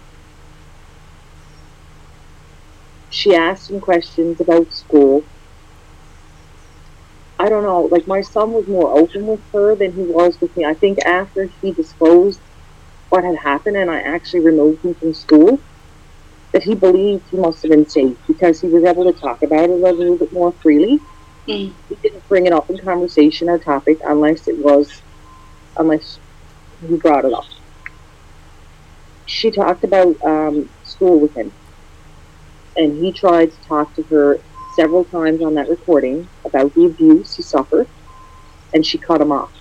E: She asked him questions about school. I don't know, like my son was more open with her than he was with me. I think after he disclosed what had happened and I actually removed him from school, that he believed he must have been safe because he was able to talk about it a little bit more freely.
D: Mm.
E: He didn't bring it up in conversation or topic unless it was, unless he brought it up. She talked about um, school with him, and he tried to talk to her several times on that recording about the abuse he suffered, and she cut him off.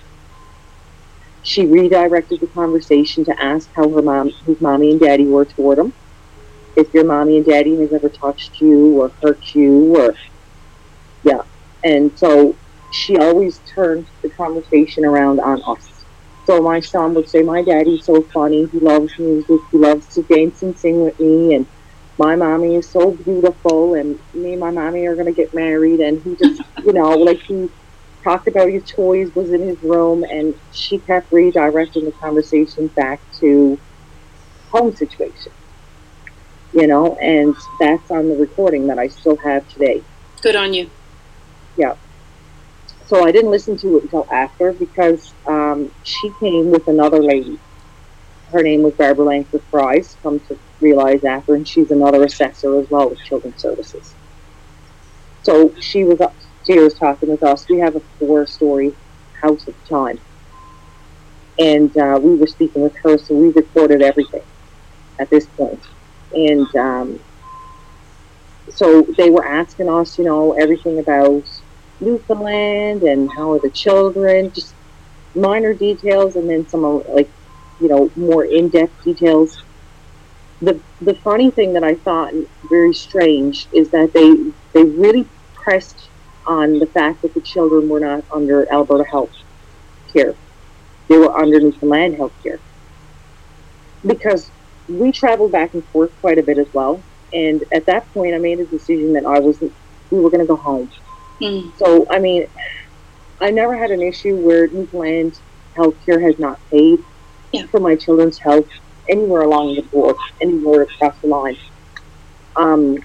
E: She redirected the conversation to ask how her mom, his mommy and daddy were toward him. If your mommy and daddy has ever touched you or hurt you, or yeah, and so she always turned the conversation around on us. So my son would say, "My daddy's so funny. He loves music. He loves to dance and sing with me, and my mommy is so beautiful, and me and my mommy are gonna get married." And he just, you know, like he talked about his toys was in his room, and she kept redirecting the conversation back to home situation. You know, and that's on the recording that I still have today.
D: Good on you.
E: So I didn't listen to it until after because um, she came with another lady. Her name was Barbara Langford Fries, come to realize after, and she's another assessor as well with Children's Services. So she was upstairs talking with us. We have a four story house at the time. And uh, we were speaking with her, so we recorded everything at this point. And um, so they were asking us, you know, everything about Newfoundland and how are the children, just minor details, and then some uh, like, you know, more in-depth details. The the funny thing that I thought very strange is that they they really pressed on the fact that the children were not under Alberta Health Care; they were under Newfoundland Health Care because we traveled back and forth quite a bit as well. And at that point, I made a decision that I wasn't. We were going to go home.
D: Mm.
E: So, I mean, I never had an issue where Newfoundland Healthcare has not paid
D: Yeah.
E: for my children's health anywhere along the board, anywhere across the line. Um,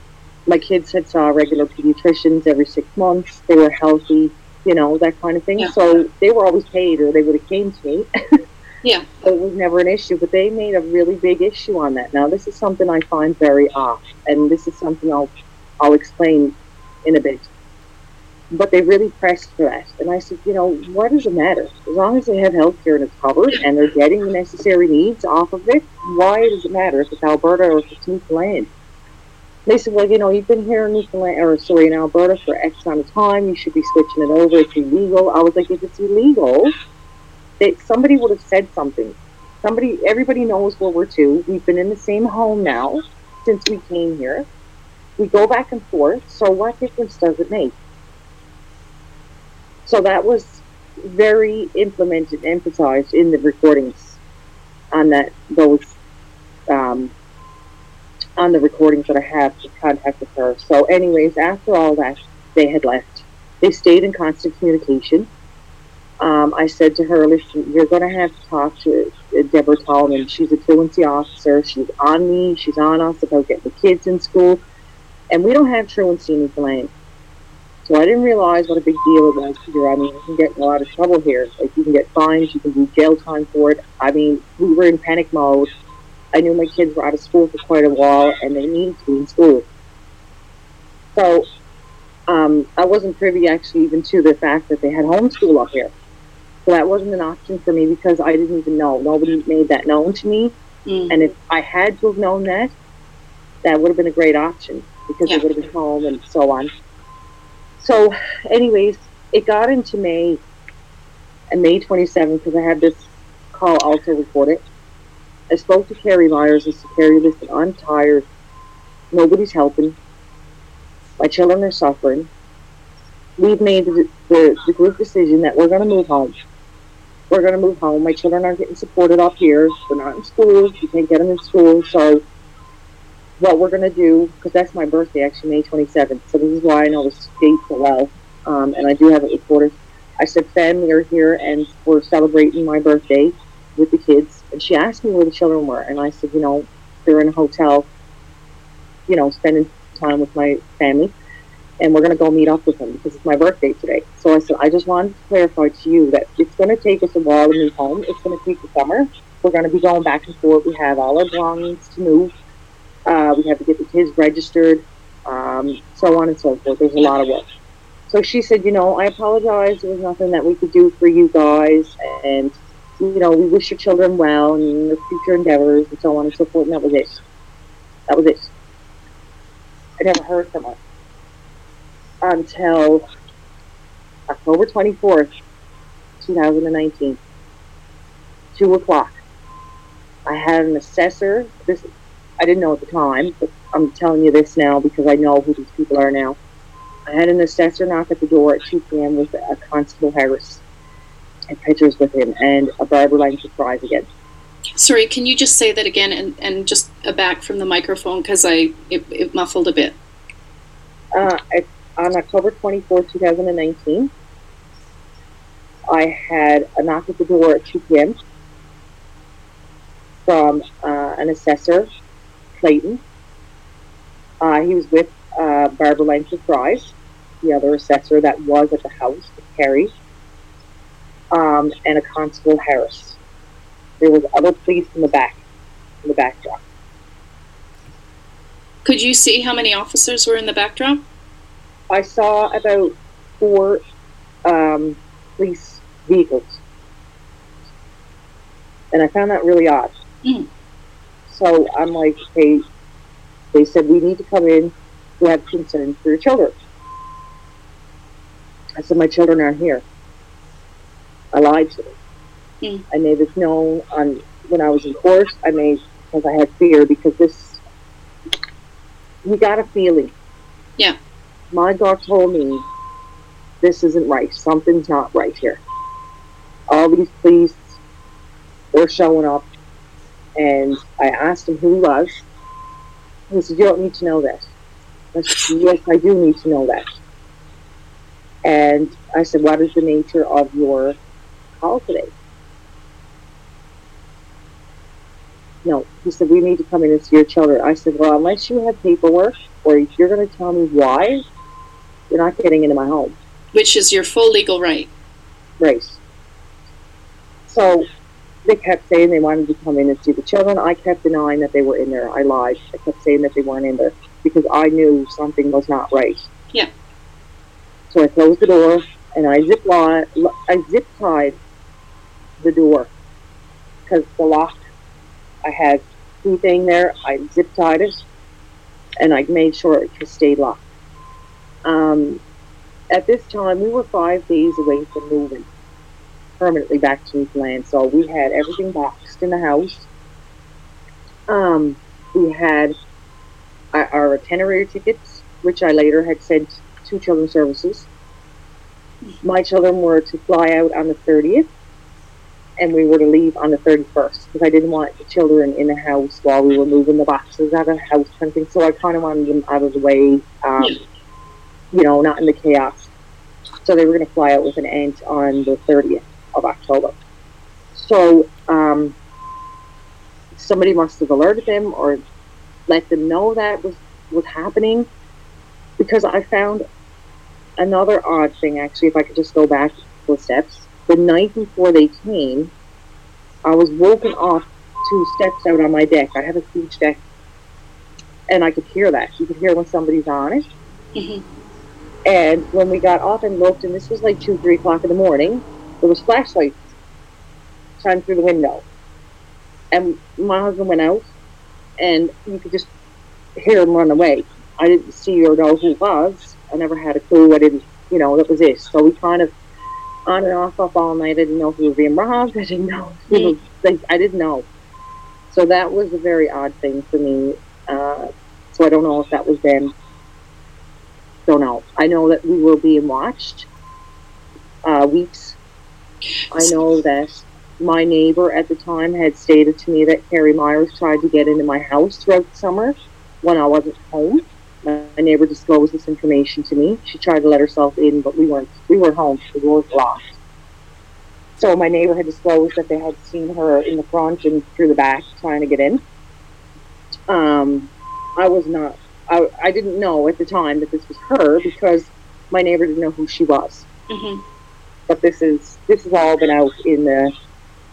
E: my kids had saw regular pediatricians every six months. They were healthy, you know, that kind of thing.
D: Yeah.
E: So they were always paid, or they would have came to me.
D: Yeah.
E: So it was never an issue, but they made a really big issue on that. Now, this is something I find very off, and this is something I'll I'll explain in a bit. But they really pressed for that, and I said, you know, what does it matter? As long as they have health care and it's covered, and they're getting the necessary needs off of it, why does it matter if it's Alberta or if it's Newfoundland? They said, well, you know, you've been here in Newfoundland, or sorry, in Alberta for X amount of time. You should be switching it over. It's illegal. I was like, if it's illegal, they, somebody would have said something. Somebody, everybody knows World War II. We've been in the same home now since we came here. We go back and forth. So what difference does it make? So that was very implemented, emphasized in the recordings on that those um, on the recordings that I have to contact with her. So, anyways, after all that, they had left. They stayed in constant communication um, I said to her, listen, you're going to have to talk to uh, Deborah Tallman. She's a truancy officer. She's on me. She's on us about getting the kids in school. And we don't have truancy in Newfoundland. So I didn't realize what a big deal it was here. I mean, you can get in a lot of trouble here. Like, you can get fines. You can do jail time for it. I mean, we were in panic mode. I knew my kids were out of school for quite a while, and they needed to be in school. So um, I wasn't privy, actually, even to the fact that they had homeschool up here. So that wasn't an option for me because I didn't even know. Nobody made that known to me.
D: Mm.
E: And if I had to have known that, that would have been a great option because
D: Yeah.
E: it would have been home and so on. So, anyways, it got into May, and May 27th, because I had this call also recorded. I spoke to Carrie Myers and said, Carrie, listen, I'm tired. Nobody's helping. My children are suffering. We've made the, the, the group decision that we're going to move home. We're going to move home. My children aren't getting supported up here. They're not in school. You can't get them in school. So, what we're going to do, because that's my birthday, actually, May 27th. So, this is why I know this date so well. Um, and I do have it recorded. I said, family are here and we're celebrating my birthday. with the kids, and she asked me where the children were, and I said, you know, they're in a hotel, you know, spending time with my family, and we're going to go meet up with them because it's my birthday today. So I said, I just wanted to clarify to you that it's going to take us a while to move home. It's going to take the summer. We're going to be going back and forth. We have all our belongings to move. Uh, we have to get the kids registered, um, so on and so forth. There's a lot of work. So she said, you know, I apologize. There was nothing that we could do for you guys, and you know, we wish your children well and their future endeavors and so on and so forth. And that was it. That was it. I never heard from her until October 24th, 2019, 2 o'clock. I had an assessor. This I didn't know at the time, but I'm telling you this now because I know who these people are now. I had an assessor knock at the door at 2 p.m. with a Constable Harris and pictures with him and a Barbara Lang surprise again.
D: Sorry, can you just say that again and, and just back from the microphone because I it, it muffled a bit.
E: Uh, I, on October 24, 2019, I had a knock at the door at 2 p.m. from uh, an assessor, Clayton. Uh, he was with uh, Barbara Langford Fries, the other assessor that was at the house with Carrie, um, and a constable Harris. There was other police in the back, in the backdrop.
D: Could you see how many officers were in the backdrop?
E: I saw about four um, police vehicles, and I found that really odd.
D: Mm.
E: So I'm like, okay, they said we need to come in. We have concerns for your children. I said my children aren't here. I lied to them.
D: Mm.
E: I made this known on when I was in court. I made because I had fear because this. You got a feeling.
D: Yeah.
E: My God told me this isn't right. Something's not right here. All these police were showing up, and I asked him who he was. He said, "You don't need to know that." I said, "Yes, I do need to know that." And I said, "What is the nature of your call today?" No, he said, "We need to come in and see your children." I said, "Well, unless you have paperwork, or if you're going to tell me why, you're not getting into my home."
D: Which is your full legal right.
E: race. So they kept saying they wanted to come in and see the children. I kept denying that they were in there. I lied. I kept saying that they weren't in there because I knew something was not right.
D: Yeah.
E: So I closed the door and I zip li- I zip tied the door because the lock I had key thing there. I zip tied it and I made sure it stayed locked. Um, at this time, we were five days away from moving permanently back to Newfoundland. So we had everything boxed in the house. Um, we had our, our itinerary tickets, which I later had sent to Children's Services. My children were to fly out on the 30th, and we were to leave on the 31st because I didn't want the children in the house while we were moving the boxes out of the house kind of thing. So I kind of wanted them out of the way, um, you know, not in the chaos. So they were going to fly out with an aunt on the 30th of October. So um, somebody must have alerted them or let them know that was was happening because I found another odd thing actually if I could just go back a couple of steps. The night before they came, I was woken up two steps out on my deck. I have a huge deck. And I could hear that. You could hear when somebody's on it.
D: Mhm.
E: And when we got off and looked, and this was like two, three o'clock in the morning, there was flashlights shining through the window. And my husband went out, and you could just hear him run away. I didn't see or know who it was. I never had a clue. I didn't, you know, that was it. So we kind of on and off up all night. I didn't know if we were being robbed. I didn't know. If we like, I didn't know. So that was a very odd thing for me. Uh, so I don't know if that was them. Don't know. I know that we were being watched. Uh, weeks. I know that my neighbor at the time had stated to me that Carrie Myers tried to get into my house throughout the summer when I wasn't home. My neighbor disclosed this information to me. She tried to let herself in, but we weren't. We were home. The door was locked. So my neighbor had disclosed that they had seen her in the front and through the back trying to get in. Um, I was not. I, I didn't know at the time that this was her because my neighbor didn't know who she was.
D: hmm
E: But this is this has all been out in the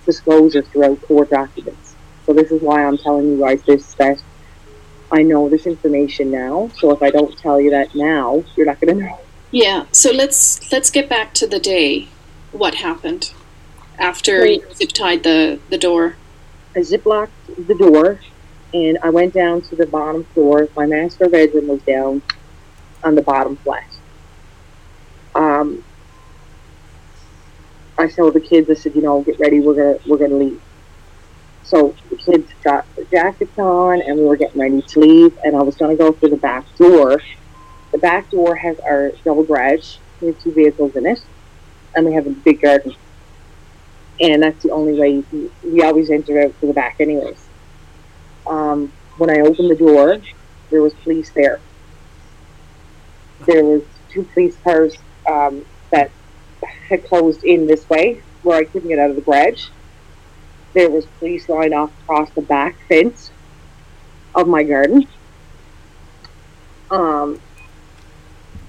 E: disclosure throughout court documents. So this is why I'm telling you guys this that I know this information now. So if I don't tell you that now, you're not going to know.
D: Yeah. So let's let's get back to the day. What happened after you zip tied the the door?
E: I ziplocked the door and I went down to the bottom floor. My master bedroom was down on the bottom flat. Um, I told the kids, I said, you know, get ready, we're gonna we're gonna leave. So the kids got their jackets on and we were getting ready to leave and I was gonna go through the back door. The back door has our double garage. We have two vehicles in it and we have a big garden and that's the only way we always enter out to the back anyways. Um, when I opened the door, there was police there. There was two police cars um, that had closed in this way, where I couldn't get out of the garage. There was police line off across the back fence of my garden. Um,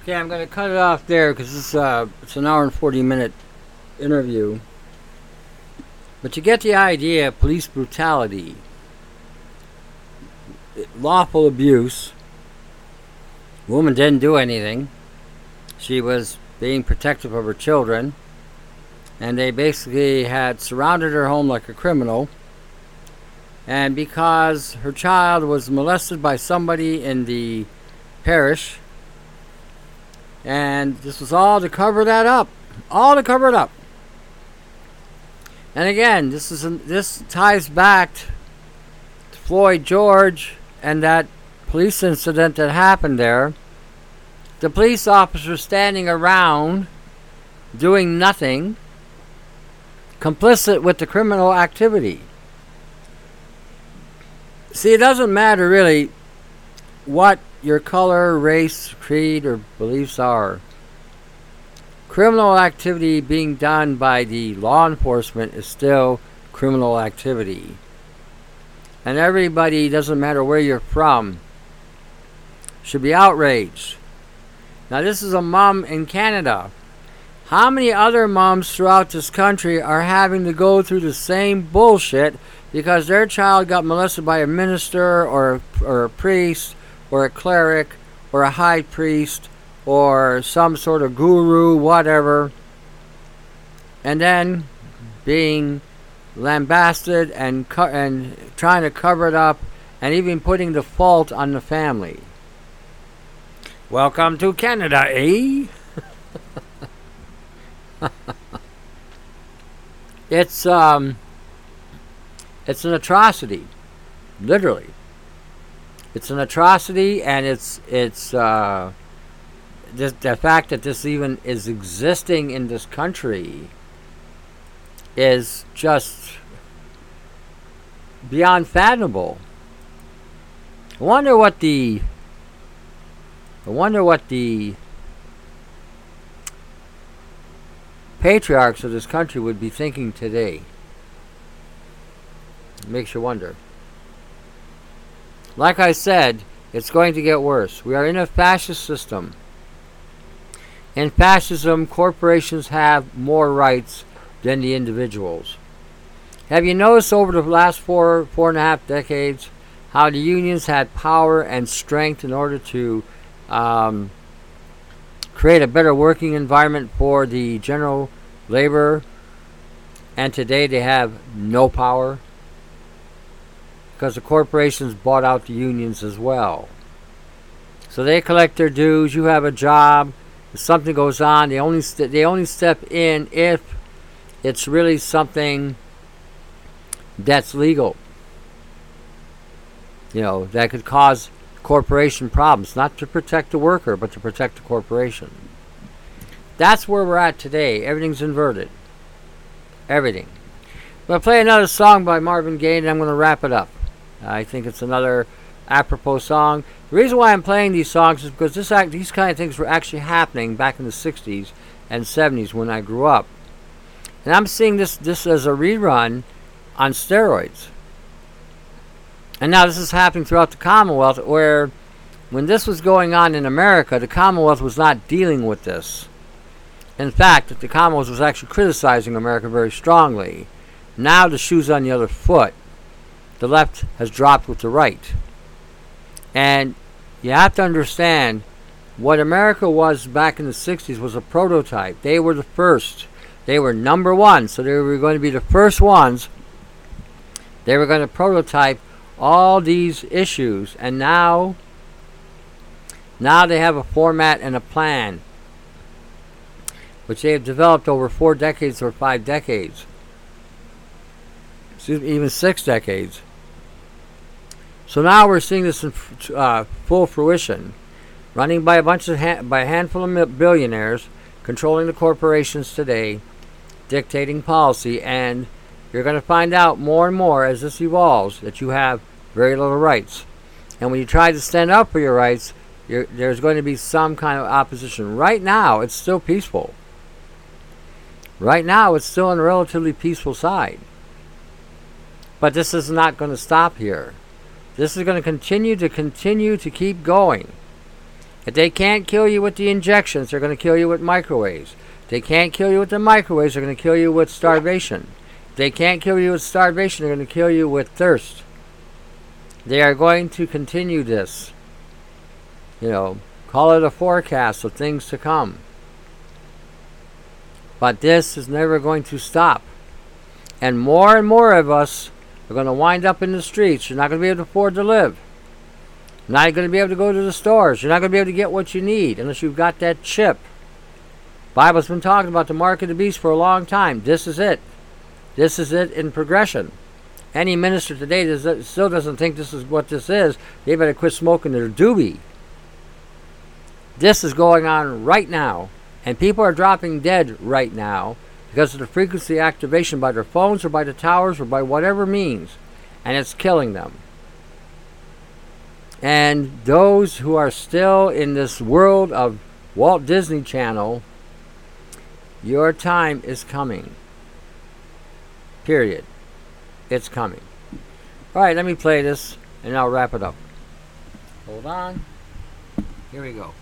A: Okay, I'm going to cut it off there because it's, uh, it's an hour and 40 minute interview. But you get the idea police brutality, lawful abuse. Woman didn't do anything. She was being protective of her children. And they basically had surrounded her home like a criminal. And because her child was molested by somebody in the parish, and this was all to cover that up. All to cover it up. And again, this is this ties back to Floyd George and that police incident that happened there. The police officers standing around doing nothing, complicit with the criminal activity. See, it doesn't matter really what your color, race, creed, or beliefs are. Criminal activity being done by the law enforcement is still criminal activity. And everybody, doesn't matter where you're from, should be outraged. Now, this is a mom in Canada. How many other moms throughout this country are having to go through the same bullshit because their child got molested by a minister or, or a priest or a cleric or a high priest or some sort of guru, whatever, and then being lambasted and co- and trying to cover it up and even putting the fault on the family. Welcome to Canada, eh? it's um it's an atrocity, literally. It's an atrocity, and it's it's uh, the, the fact that this even is existing in this country is just beyond fathomable. I wonder what the I wonder what the patriarchs of this country would be thinking today. It makes you wonder. Like I said, it's going to get worse. We are in a fascist system. In fascism, corporations have more rights than the individuals. Have you noticed over the last four, four and a half decades how the unions had power and strength in order to um, create a better working environment for the general labor, and today they have no power because the corporations bought out the unions as well. So they collect their dues. You have a job. If something goes on, they only st- they only step in if it's really something that's legal. You know that could cause corporation problems, not to protect the worker, but to protect the corporation. That's where we're at today. Everything's inverted. Everything. I'm going to play another song by Marvin Gaye and I'm going to wrap it up. I think it's another apropos song. The reason why I'm playing these songs is because this act, these kind of things were actually happening back in the 60s and 70s when I grew up. And I'm seeing this this as a rerun on steroids. And now this is happening throughout the Commonwealth where when this was going on in America, the Commonwealth was not dealing with this. In fact, the Commonwealth was actually criticizing America very strongly. Now the shoe's on the other foot. The left has dropped with the right. And you have to understand what America was back in the 60s was a prototype. They were the first. They were number one. So they were going to be the first ones. They were going to prototype all these issues. And now, now they have a format and a plan, which they have developed over four decades or five decades, me, even six decades. So now we're seeing this in uh, full fruition, running by a bunch of ha- by a handful of billionaires, controlling the corporations today, dictating policy, and you're going to find out more and more as this evolves that you have very little rights. And when you try to stand up for your rights, there's going to be some kind of opposition. Right now, it's still peaceful. Right now, it's still on a relatively peaceful side. But this is not going to stop here. This is going to continue to continue to keep going. If they can't kill you with the injections, they're going to kill you with microwaves. If they can't kill you with the microwaves, they're going to kill you with starvation. They can't kill you with starvation, they're going to kill you with thirst. They are going to continue this. You know, call it a forecast of things to come. But this is never going to stop. And more and more of us you're going to wind up in the streets. You're not going to be able to afford to live. You're not going to be able to go to the stores. You're not going to be able to get what you need unless you've got that chip. Bible's been talking about the mark of the beast for a long time. This is it. This is it in progression. Any minister today still doesn't think this is what this is, they better quit smoking their doobie. This is going on right now, and people are dropping dead right now because of the frequency activation by their phones or by the towers or by whatever means, and it's killing them. And those who are still in this world of Walt Disney Channel, your time is coming. Period. It's coming. All right, let me play this and I'll wrap it up. Hold on. Here we go.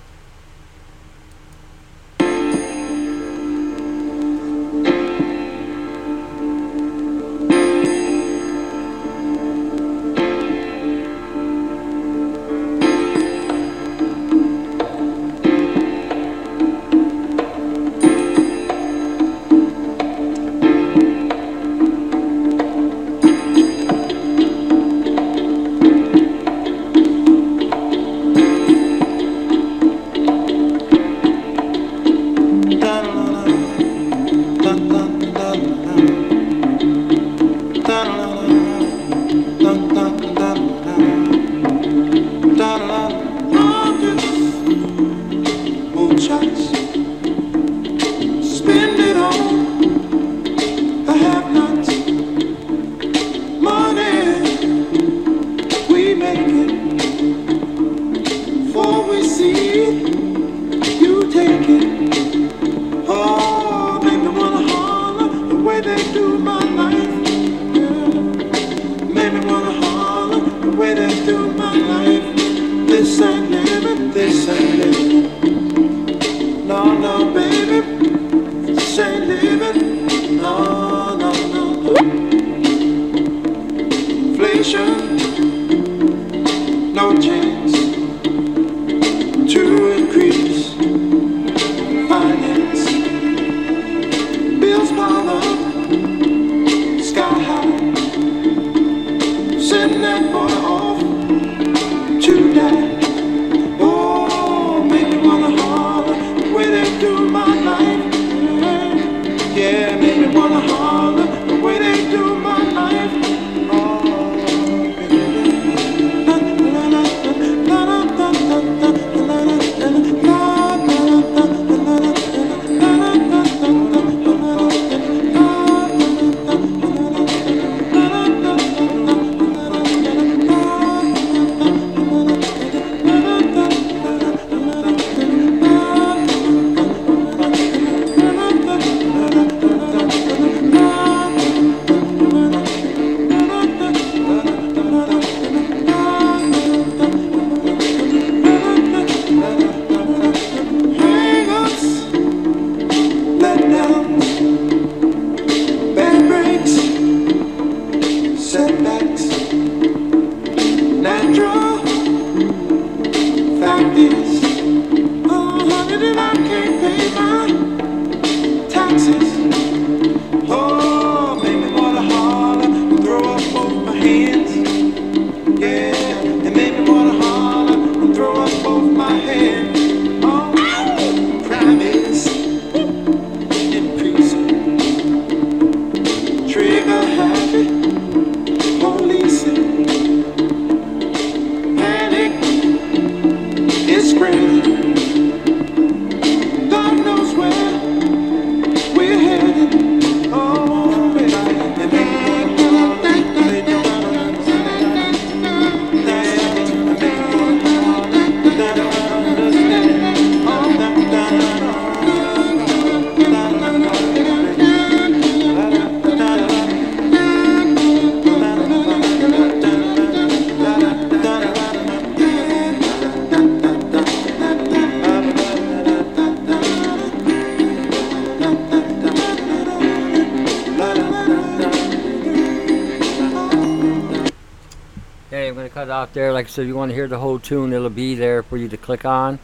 A: Like I said, if you want to hear the whole tune, it'll be there for you to click on.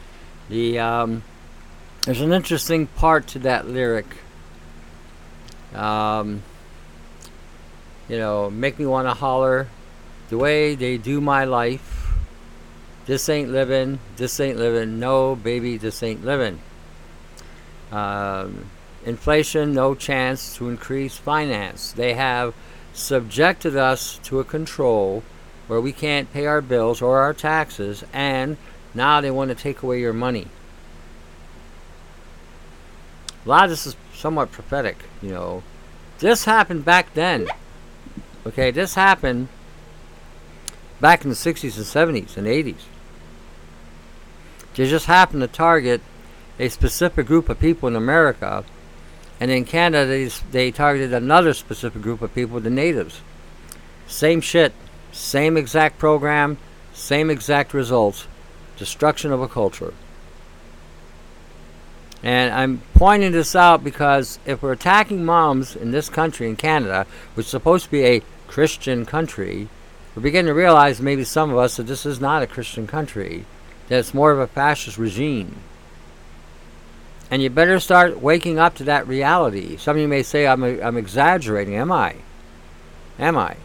A: The um, there's an interesting part to that lyric. Um, you know, make me want to holler the way they do my life. This ain't living. This ain't living. No, baby, this ain't living. Um, inflation, no chance to increase finance. They have subjected us to a control where we can't pay our bills or our taxes, and now they want to take away your money. A lot of this is somewhat prophetic, you know. This happened back then. Okay, this happened back in the 60s and 70s and 80s. They just happened to target a specific group of people in America, and in Canada, they, they targeted another specific group of people, the natives. Same shit, same exact program, same exact results destruction of a culture. And I'm pointing this out because if we're attacking moms in this country, in Canada, which is supposed to be a Christian country, we're beginning to realize, maybe some of us, that this is not a Christian country, that it's more of a fascist regime. And you better start waking up to that reality. Some of you may say I'm, I'm exaggerating. Am I? Am I?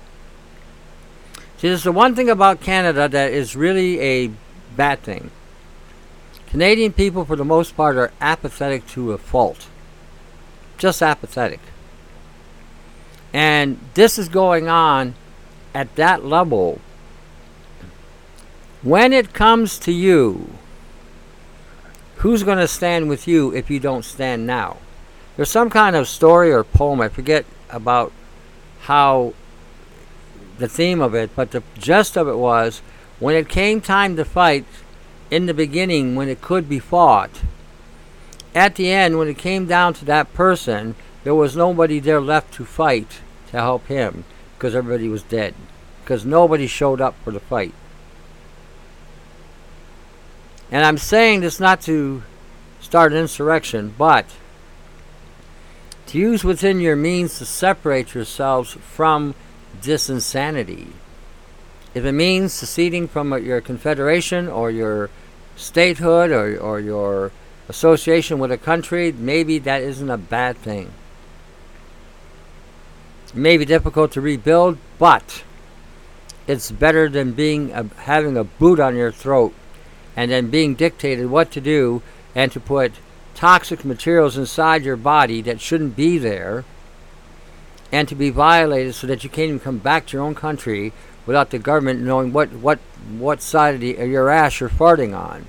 A: See, there's the one thing about Canada that is really a bad thing. Canadian people, for the most part, are apathetic to a fault. Just apathetic. And this is going on at that level. When it comes to you, who's going to stand with you if you don't stand now? There's some kind of story or poem, I forget about how the theme of it, but the gist of it was when it came time to fight in the beginning, when it could be fought, at the end, when it came down to that person, there was nobody there left to fight to help him because everybody was dead. Because nobody showed up for the fight. And I'm saying this not to start an insurrection, but to use within your means to separate yourselves from this insanity. If it means seceding from your confederation or your statehood or, or your association with a country, maybe that isn't a bad thing. It may be difficult to rebuild, but it's better than being a, having a boot on your throat and then being dictated what to do and to put toxic materials inside your body that shouldn't be there and to be violated so that you can't even come back to your own country without the government knowing what, what, what side of, the, your ass you're farting on.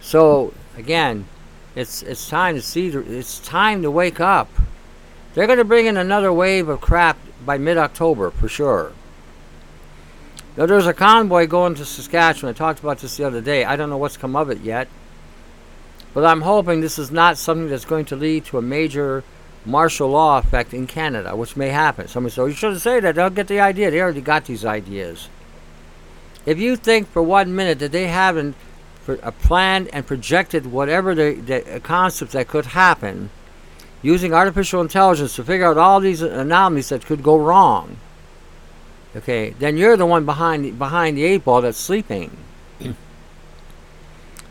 A: So again, it's it's time to see. It's time to wake up. They're going to bring in another wave of crap by mid-October for sure. Now, there's a convoy going to Saskatchewan. I talked about this the other day. I don't know what's come of it yet. But I'm hoping this is not something that's going to lead to a major martial law effect in Canada, which may happen. Somebody said, oh, you shouldn't say that. They'll get the idea. They already got these ideas. If you think for one minute that they haven't uh, planned and projected whatever the, the concept that could happen, using artificial intelligence to figure out all these anomalies that could go wrong, okay, then you're the one behind behind the eight ball that's sleeping.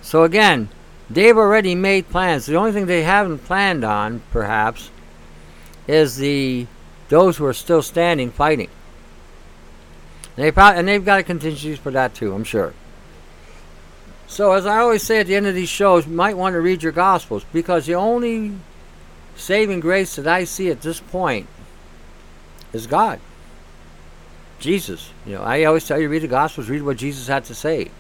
A: so again, they've already made plans. The only thing they haven't planned on, perhaps, is the those who are still standing fighting. They probably, and they've got a contingencies for that too, I'm sure. So as I always say at the end of these shows, you might want to read your gospels because the only saving grace that I see at this point is God. Jesus. You know, I always tell you read the Gospels, read what Jesus had to say.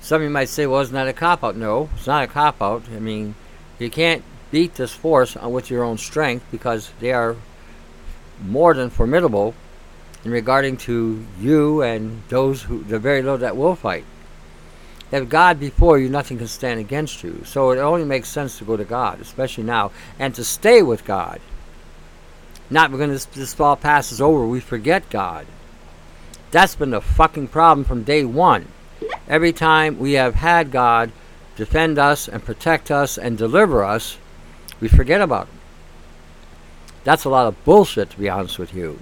A: Some of you might say, well, isn't that a cop out? No, it's not a cop out. I mean, you can't beat this force with your own strength because they are more than formidable in regarding to you and those who, the very little that will fight. If God before you, nothing can stand against you. So it only makes sense to go to God, especially now, and to stay with God. Not when this, this fall passes over, we forget God. That's been the fucking problem from day one. Every time we have had God defend us and protect us and deliver us, we forget about Him. That's a lot of bullshit, to be honest with you.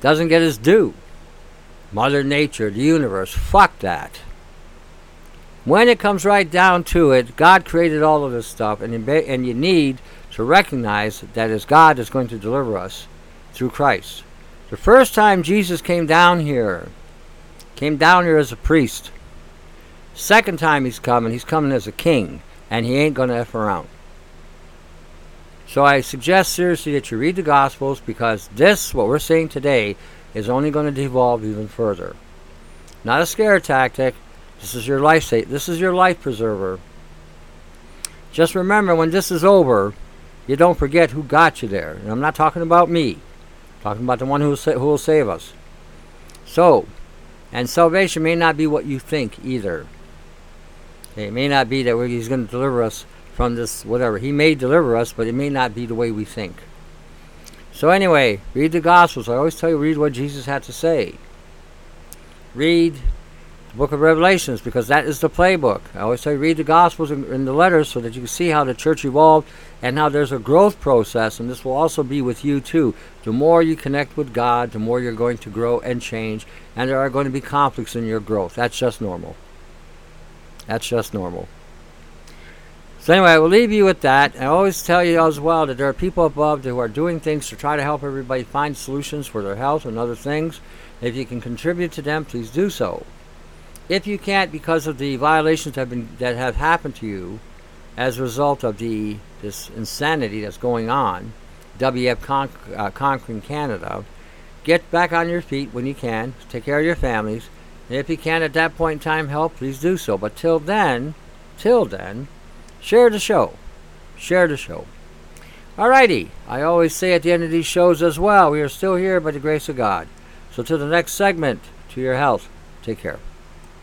A: Doesn't get his due. Mother Nature, the universe. Fuck that. When it comes right down to it, God created all of this stuff, and you, and you need to recognize that it's God that's going to deliver us through Christ. The first time Jesus came down here, came down here as a priest. Second time he's coming, he's coming as a king, and he ain't going to F around. So I suggest seriously that you read the Gospels because this, what we're saying today, is only going to devolve even further. Not a scare tactic. This is your life sa- This is your life preserver. Just remember, when this is over, you don't forget who got you there. And I'm not talking about me. I'm talking about the one who who will save us. So, and salvation may not be what you think either. It may not be that he's going to deliver us from this whatever. He may deliver us, but it may not be the way we think. So anyway, read the Gospels. I always tell you, read what Jesus had to say. Read the book of Revelations because that is the playbook. I always say read the Gospels and, and the letters so that you can see how the church evolved and how there's a growth process, and this will also be with you too. The more you connect with God, the more you're going to grow and change, and there are going to be conflicts in your growth. That's just normal. That's just normal. So anyway, I will leave you with that. I always tell you as well that there are people above who are doing things to try to help everybody find solutions for their health and other things. If you can contribute to them, please do so. If you can't, because of the violations that have been that have happened to you as a result of the this insanity that's going on, WF con- uh, conquering Canada, get back on your feet when you can. Take care of your families. And if you can at that point in time help, please do so. But till then, till then, share the show. Share the show. Alrighty. I always say at the end of these shows as well, we are still here by the grace of God. So to the next segment, to your health. Take care.